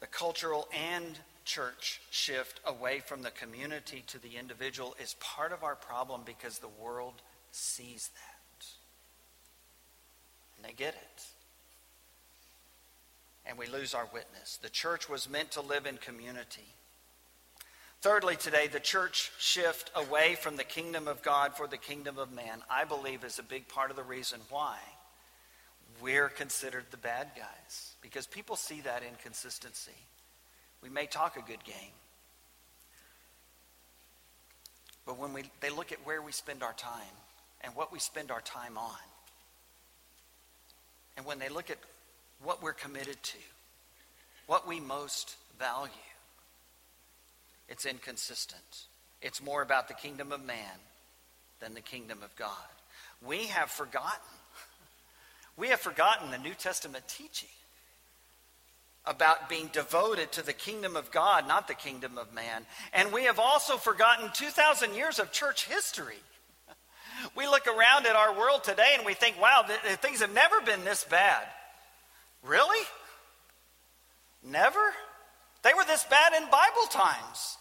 The cultural and church shift away from the community to the individual is part of our problem because the world sees that. And they get it. And we lose our witness. The church was meant to live in community. Thirdly, today, the church shift away from the kingdom of God for the kingdom of man, I believe, is a big part of the reason why we're considered the bad guys. Because people see that inconsistency. We may talk a good game, but when we, they look at where we spend our time and what we spend our time on, and when they look at what we're committed to, what we most value, it's inconsistent. It's more about the kingdom of man than the kingdom of God. We have forgotten. We have forgotten the New Testament teaching about being devoted to the kingdom of God, not the kingdom of man. And we have also forgotten 2,000 years of church history. We look around at our world today and we think, wow, th- things have never been this bad. Really? Never? They were this bad in Bible times.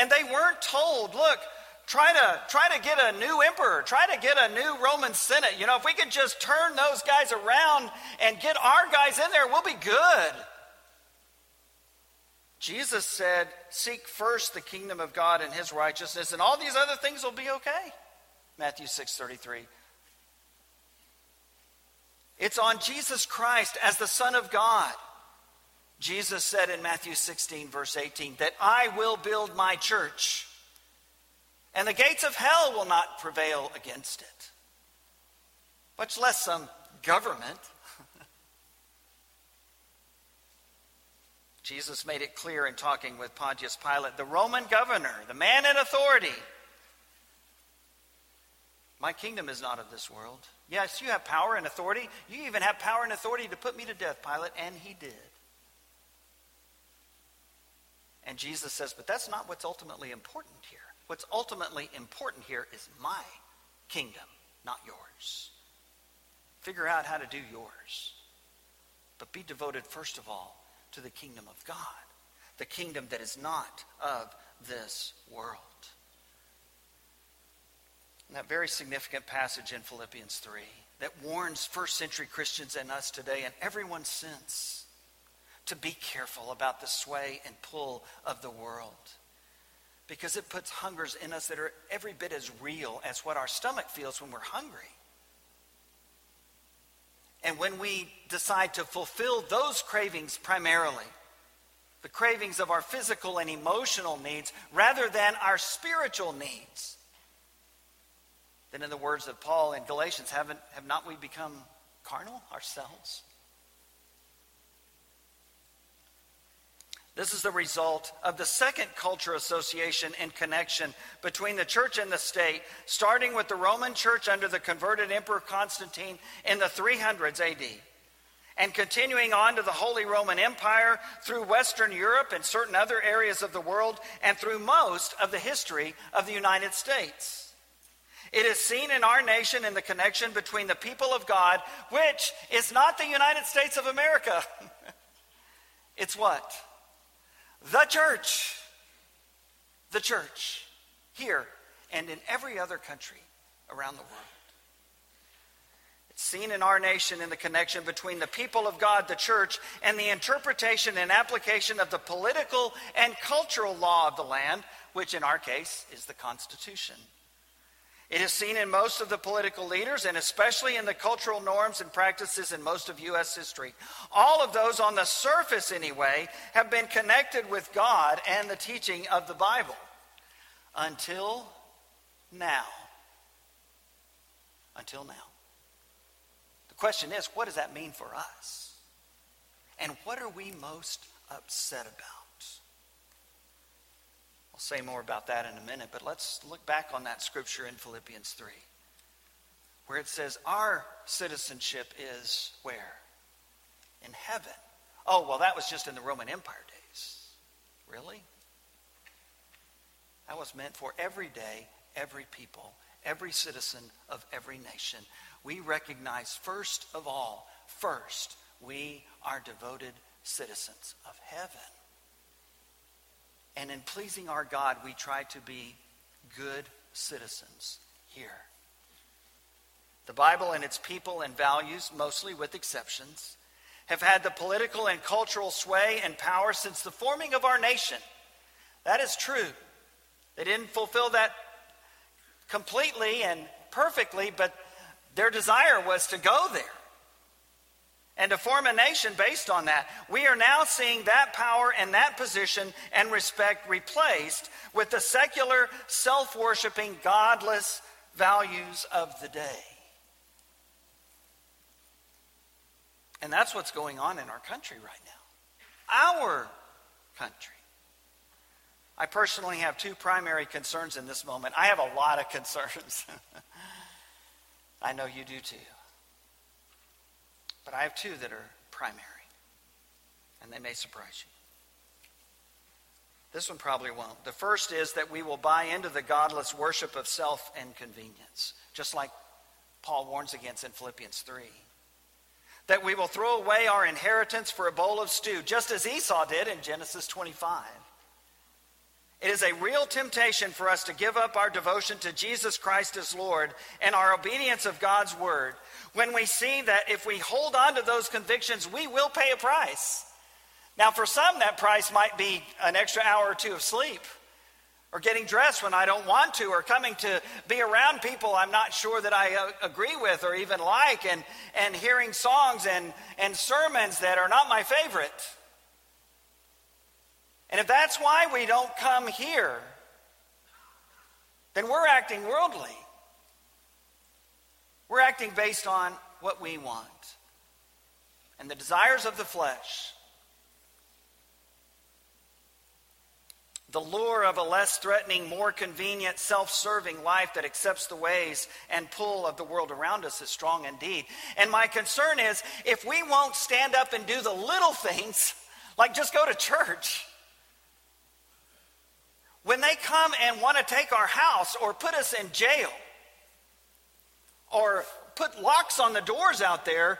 And they weren't told, look, try to try to get a new emperor, try to get a new Roman Senate. You know, if we could just turn those guys around and get our guys in there, we'll be good. Jesus said, Seek first the kingdom of God and his righteousness, and all these other things will be okay. Matthew 6 33. It's on Jesus Christ as the Son of God Jesus said in Matthew 16, verse 18, that I will build my church, and the gates of hell will not prevail against it, much less some government. Jesus made it clear in talking with Pontius Pilate, the Roman governor, the man in authority. My kingdom is not of this world. Yes, you have power and authority. You even have power and authority to put me to death, Pilate, and he did. And Jesus says, but that's not what's ultimately important here. What's ultimately important here is my kingdom, not yours. Figure out how to do yours. But be devoted, first of all, to the kingdom of God, the kingdom that is not of this world. And that very significant passage in Philippians 3 that warns first century Christians and us today and everyone since to be careful about the sway and pull of the world because it puts hungers in us that are every bit as real as what our stomach feels when we're hungry. And when we decide to fulfill those cravings primarily, the cravings of our physical and emotional needs, rather than our spiritual needs, then in the words of Paul in Galatians, haven't, have not we become carnal ourselves? This is the result of the second culture association and connection between the church and the state, starting with the Roman church under the converted Emperor Constantine in the 300s AD, and continuing on to the Holy Roman Empire through Western Europe and certain other areas of the world, and through most of the history of the United States. It is seen in our nation in the connection between the people of God, which is not the United States of America. it's what? The church. The church. Here and in every other country around the world. It's seen in our nation in the connection between the people of God, the church, and the interpretation and application of the political and cultural law of the land, which in our case is the Constitution. It is seen in most of the political leaders and especially in the cultural norms and practices in most of U.S. history. All of those, on the surface anyway, have been connected with God and the teaching of the Bible until now. Until now. The question is what does that mean for us? And what are we most upset about? I'll say more about that in a minute, but let's look back on that scripture in Philippians 3, where it says, Our citizenship is where? In heaven. Oh, well, that was just in the Roman Empire days. Really? That was meant for every day, every people, every citizen of every nation we recognize first of all, first, we are devoted citizens of heaven. And in pleasing our God, we try to be good citizens here. The Bible and its people and values, mostly with exceptions, have had the political and cultural sway and power since the forming of our nation. That is true. They didn't fulfill that completely and perfectly, but their desire was to go there and to form a nation based on that. We are now seeing that power and that position and respect replaced with the secular, self worshiping, godless values of the day. And that's what's going on in our country right now. Our country. I personally have two primary concerns in this moment. I have a lot of concerns. I know you do too. But I have two that are primary, and they may surprise you. This one probably won't. The first is that we will buy into the godless worship of self and convenience, just like Paul warns against in Philippians 3. That we will throw away our inheritance for a bowl of stew, just as Esau did in Genesis 25. It is a real temptation for us to give up our devotion to Jesus Christ as Lord and our obedience of God's word when we see that if we hold on to those convictions, we will pay a price. Now, for some, that price might be an extra hour or two of sleep, or getting dressed when I don't want to, or coming to be around people I'm not sure that I uh, agree with or even like, and, and hearing songs and, and sermons that are not my favorite. And if that's why we don't come here, then we're acting worldly. We're acting based on what we want and the desires of the flesh. The lure of a less threatening, more convenient, self serving life that accepts the ways and pull of the world around us is strong indeed. And my concern is if we won't stand up and do the little things, like just go to church, when they come and want to take our house or put us in jail or put locks on the doors out there,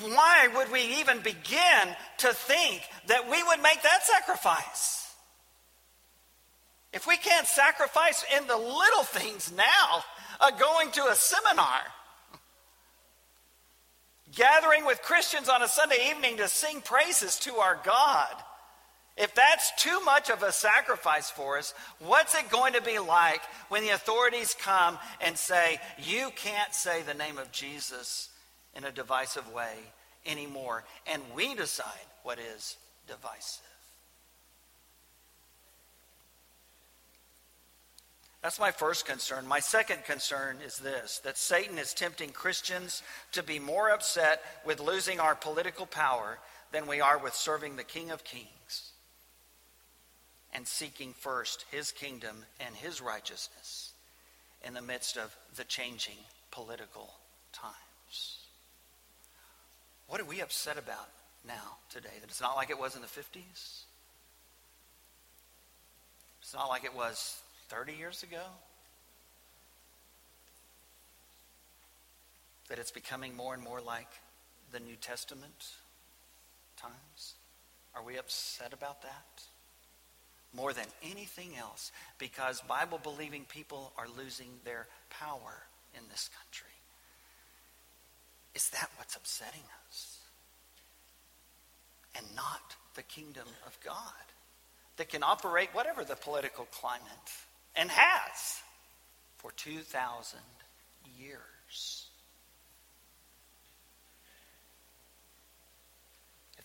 why would we even begin to think that we would make that sacrifice? If we can't sacrifice in the little things now, uh, going to a seminar, gathering with Christians on a Sunday evening to sing praises to our God, if that's too much of a sacrifice for us, what's it going to be like when the authorities come and say, you can't say the name of Jesus in a divisive way anymore? And we decide what is divisive. That's my first concern. My second concern is this that Satan is tempting Christians to be more upset with losing our political power than we are with serving the King of Kings and seeking first his kingdom and his righteousness in the midst of the changing political times. What are we upset about now, today? That it's not like it was in the 50s? It's not like it was 30 years ago? that it's becoming more and more like the New Testament times? Are we upset about that? More than anything else, because Bible believing people are losing their power in this country. Is that what's upsetting us? And not the kingdom of God that can operate whatever the political climate and has for 2,000 years.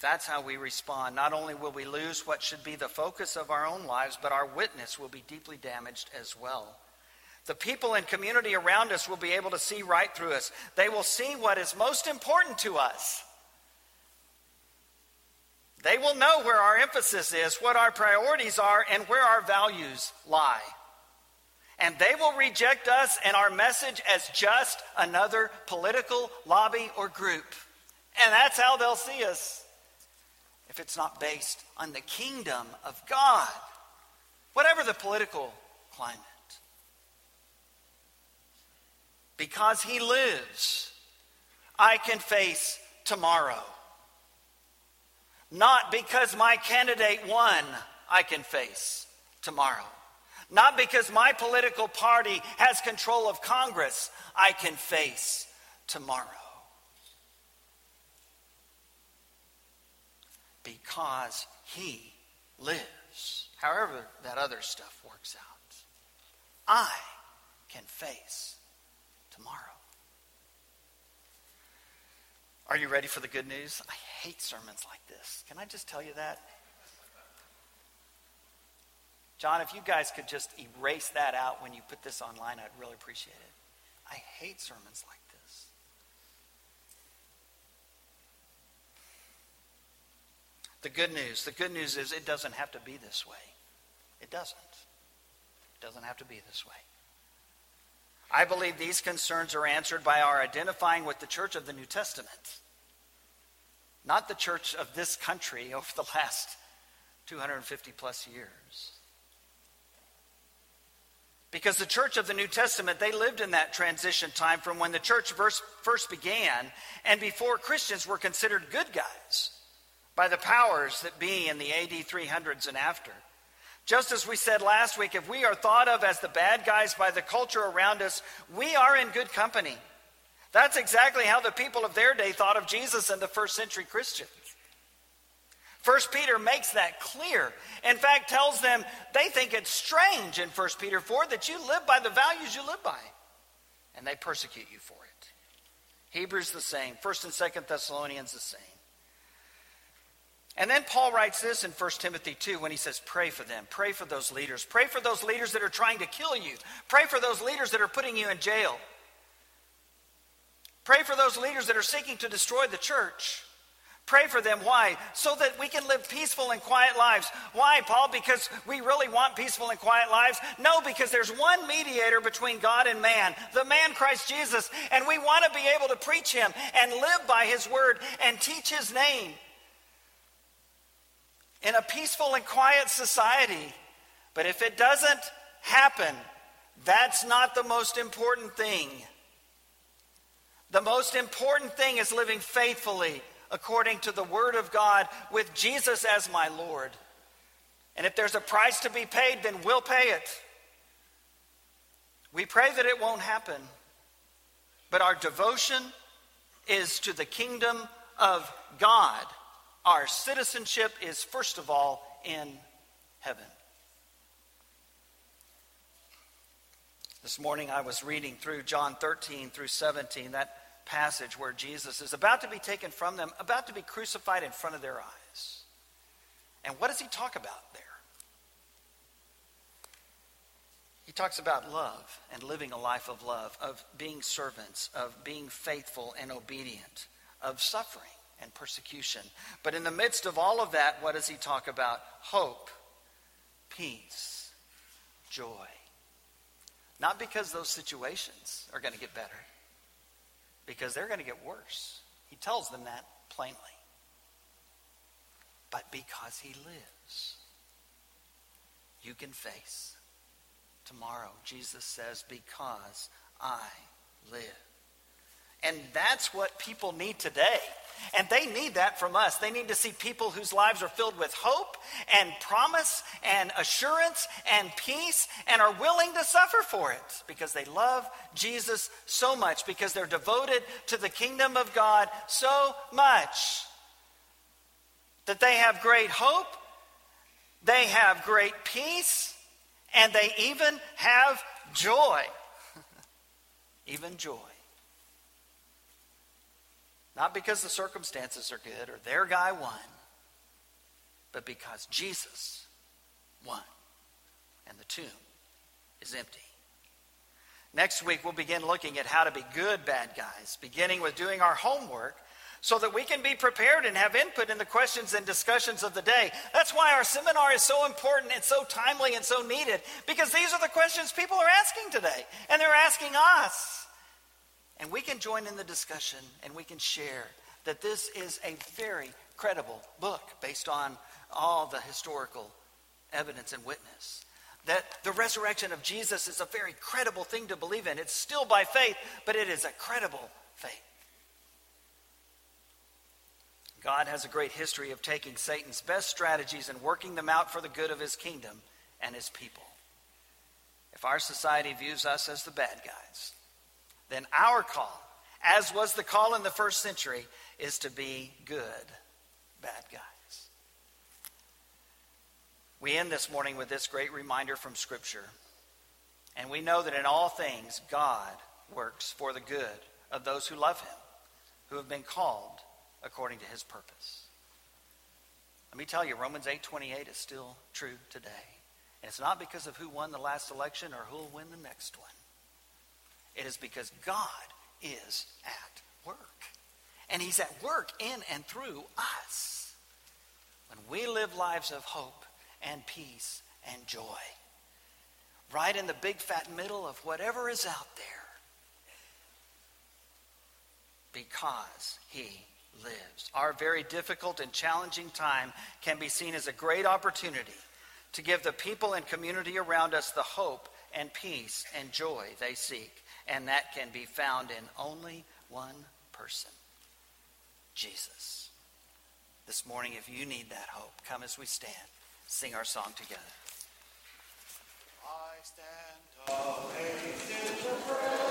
That's how we respond, not only will we lose what should be the focus of our own lives, but our witness will be deeply damaged as well. The people and community around us will be able to see right through us. They will see what is most important to us. They will know where our emphasis is, what our priorities are, and where our values lie. And they will reject us and our message as just another political lobby or group. And that's how they'll see us if it's not based on the kingdom of God, whatever the political climate. Because he lives, I can face tomorrow. Not because my candidate won, I can face tomorrow. Not because my political party has control of Congress, I can face tomorrow. Because he lives. However, that other stuff works out. I can face tomorrow. Are you ready for the good news? I hate sermons like this. Can I just tell you that? John, if you guys could just erase that out when you put this online, I'd really appreciate it. I hate sermons like this. The good news, the good news is it doesn't have to be this way. It doesn't. It doesn't have to be this way. I believe these concerns are answered by our identifying with the church of the New Testament, not the church of this country over the last 250 plus years. Because the church of the New Testament, they lived in that transition time from when the church first began and before Christians were considered good guys by the powers that be in the AD 300s and after. Just as we said last week, if we are thought of as the bad guys by the culture around us, we are in good company. That's exactly how the people of their day thought of Jesus and the first century Christians. First Peter makes that clear. In fact, tells them they think it's strange in First Peter 4 that you live by the values you live by. And they persecute you for it. Hebrews the same. First and Second Thessalonians the same. And then Paul writes this in 1 Timothy 2 when he says, Pray for them. Pray for those leaders. Pray for those leaders that are trying to kill you. Pray for those leaders that are putting you in jail. Pray for those leaders that are seeking to destroy the church. Pray for them. Why? So that we can live peaceful and quiet lives. Why, Paul? Because we really want peaceful and quiet lives? No, because there's one mediator between God and man, the man Christ Jesus, and we want to be able to preach him and live by his word and teach his name in a peaceful and quiet society. But if it doesn't happen, that's not the most important thing. The most important thing is living faithfully according to the Word of God with Jesus as my Lord. And if there's a price to be paid, then we'll pay it. We pray that it won't happen. But our devotion is to the kingdom of God our citizenship is, first of all, in heaven. This morning I was reading through John 13 through 17, that passage where Jesus is about to be taken from them, about to be crucified in front of their eyes. And what does he talk about there? He talks about love and living a life of love, of being servants, of being faithful and obedient, of suffering and persecution. But in the midst of all of that, what does he talk about? Hope, peace, joy. Not because those situations are going to get better, because they're going to get worse. He tells them that plainly. But because he lives, you can face tomorrow. Jesus says, Because I live. And that's what people need today. And they need that from us. They need to see people whose lives are filled with hope and promise and assurance and peace and are willing to suffer for it because they love Jesus so much, because they're devoted to the kingdom of God so much that they have great hope, they have great peace, and they even have joy. even joy. Not because the circumstances are good or their guy won, but because Jesus won and the tomb is empty. Next week, we'll begin looking at how to be good bad guys, beginning with doing our homework so that we can be prepared and have input in the questions and discussions of the day. That's why our seminar is so important and so timely and so needed, because these are the questions people are asking today, and they're asking us. And we can join in the discussion and we can share that this is a very credible book based on all the historical evidence and witness. That the resurrection of Jesus is a very credible thing to believe in. It's still by faith, but it is a credible faith. God has a great history of taking Satan's best strategies and working them out for the good of his kingdom and his people. If our society views us as the bad guys, then our call, as was the call in the first century, is to be good bad guys. We end this morning with this great reminder from Scripture. And we know that in all things, God works for the good of those who love Him, who have been called according to His purpose. Let me tell you, Romans 8:28 is still true today. And it's not because of who won the last election or who will win the next one. It is because God is at work. And He's at work in and through us. When we live lives of hope and peace and joy, right in the big fat middle of whatever is out there, because He lives. Our very difficult and challenging time can be seen as a great opportunity to give the people and community around us the hope and peace and joy they seek and that can be found in only one person Jesus. This morning, if you need that hope, come as we stand, sing our song together. I stand amazed in the presence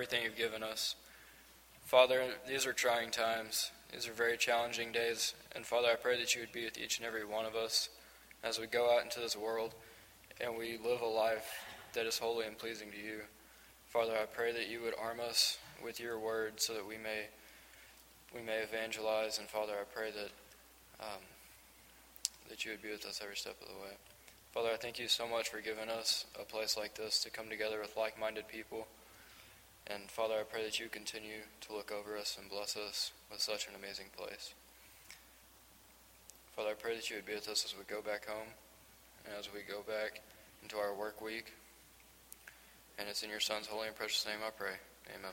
everything you've given us. Father, these are trying times. These are very challenging days. And Father, I pray that you would be with each and every one of us as we go out into this world and we live a life that is holy and pleasing to you. Father, I pray that you would arm us with your word so that we may we may evangelize. And Father, I pray that um, that you would be with us every step of the way. Father, I thank you so much for giving us a place like this to come together with like-minded people. And Father, I pray that you continue to look over us and bless us with such an amazing place. Father, I pray that you would be with us as we go back home and as we go back into our work week. And it's in your Son's holy and precious name I pray. Amen.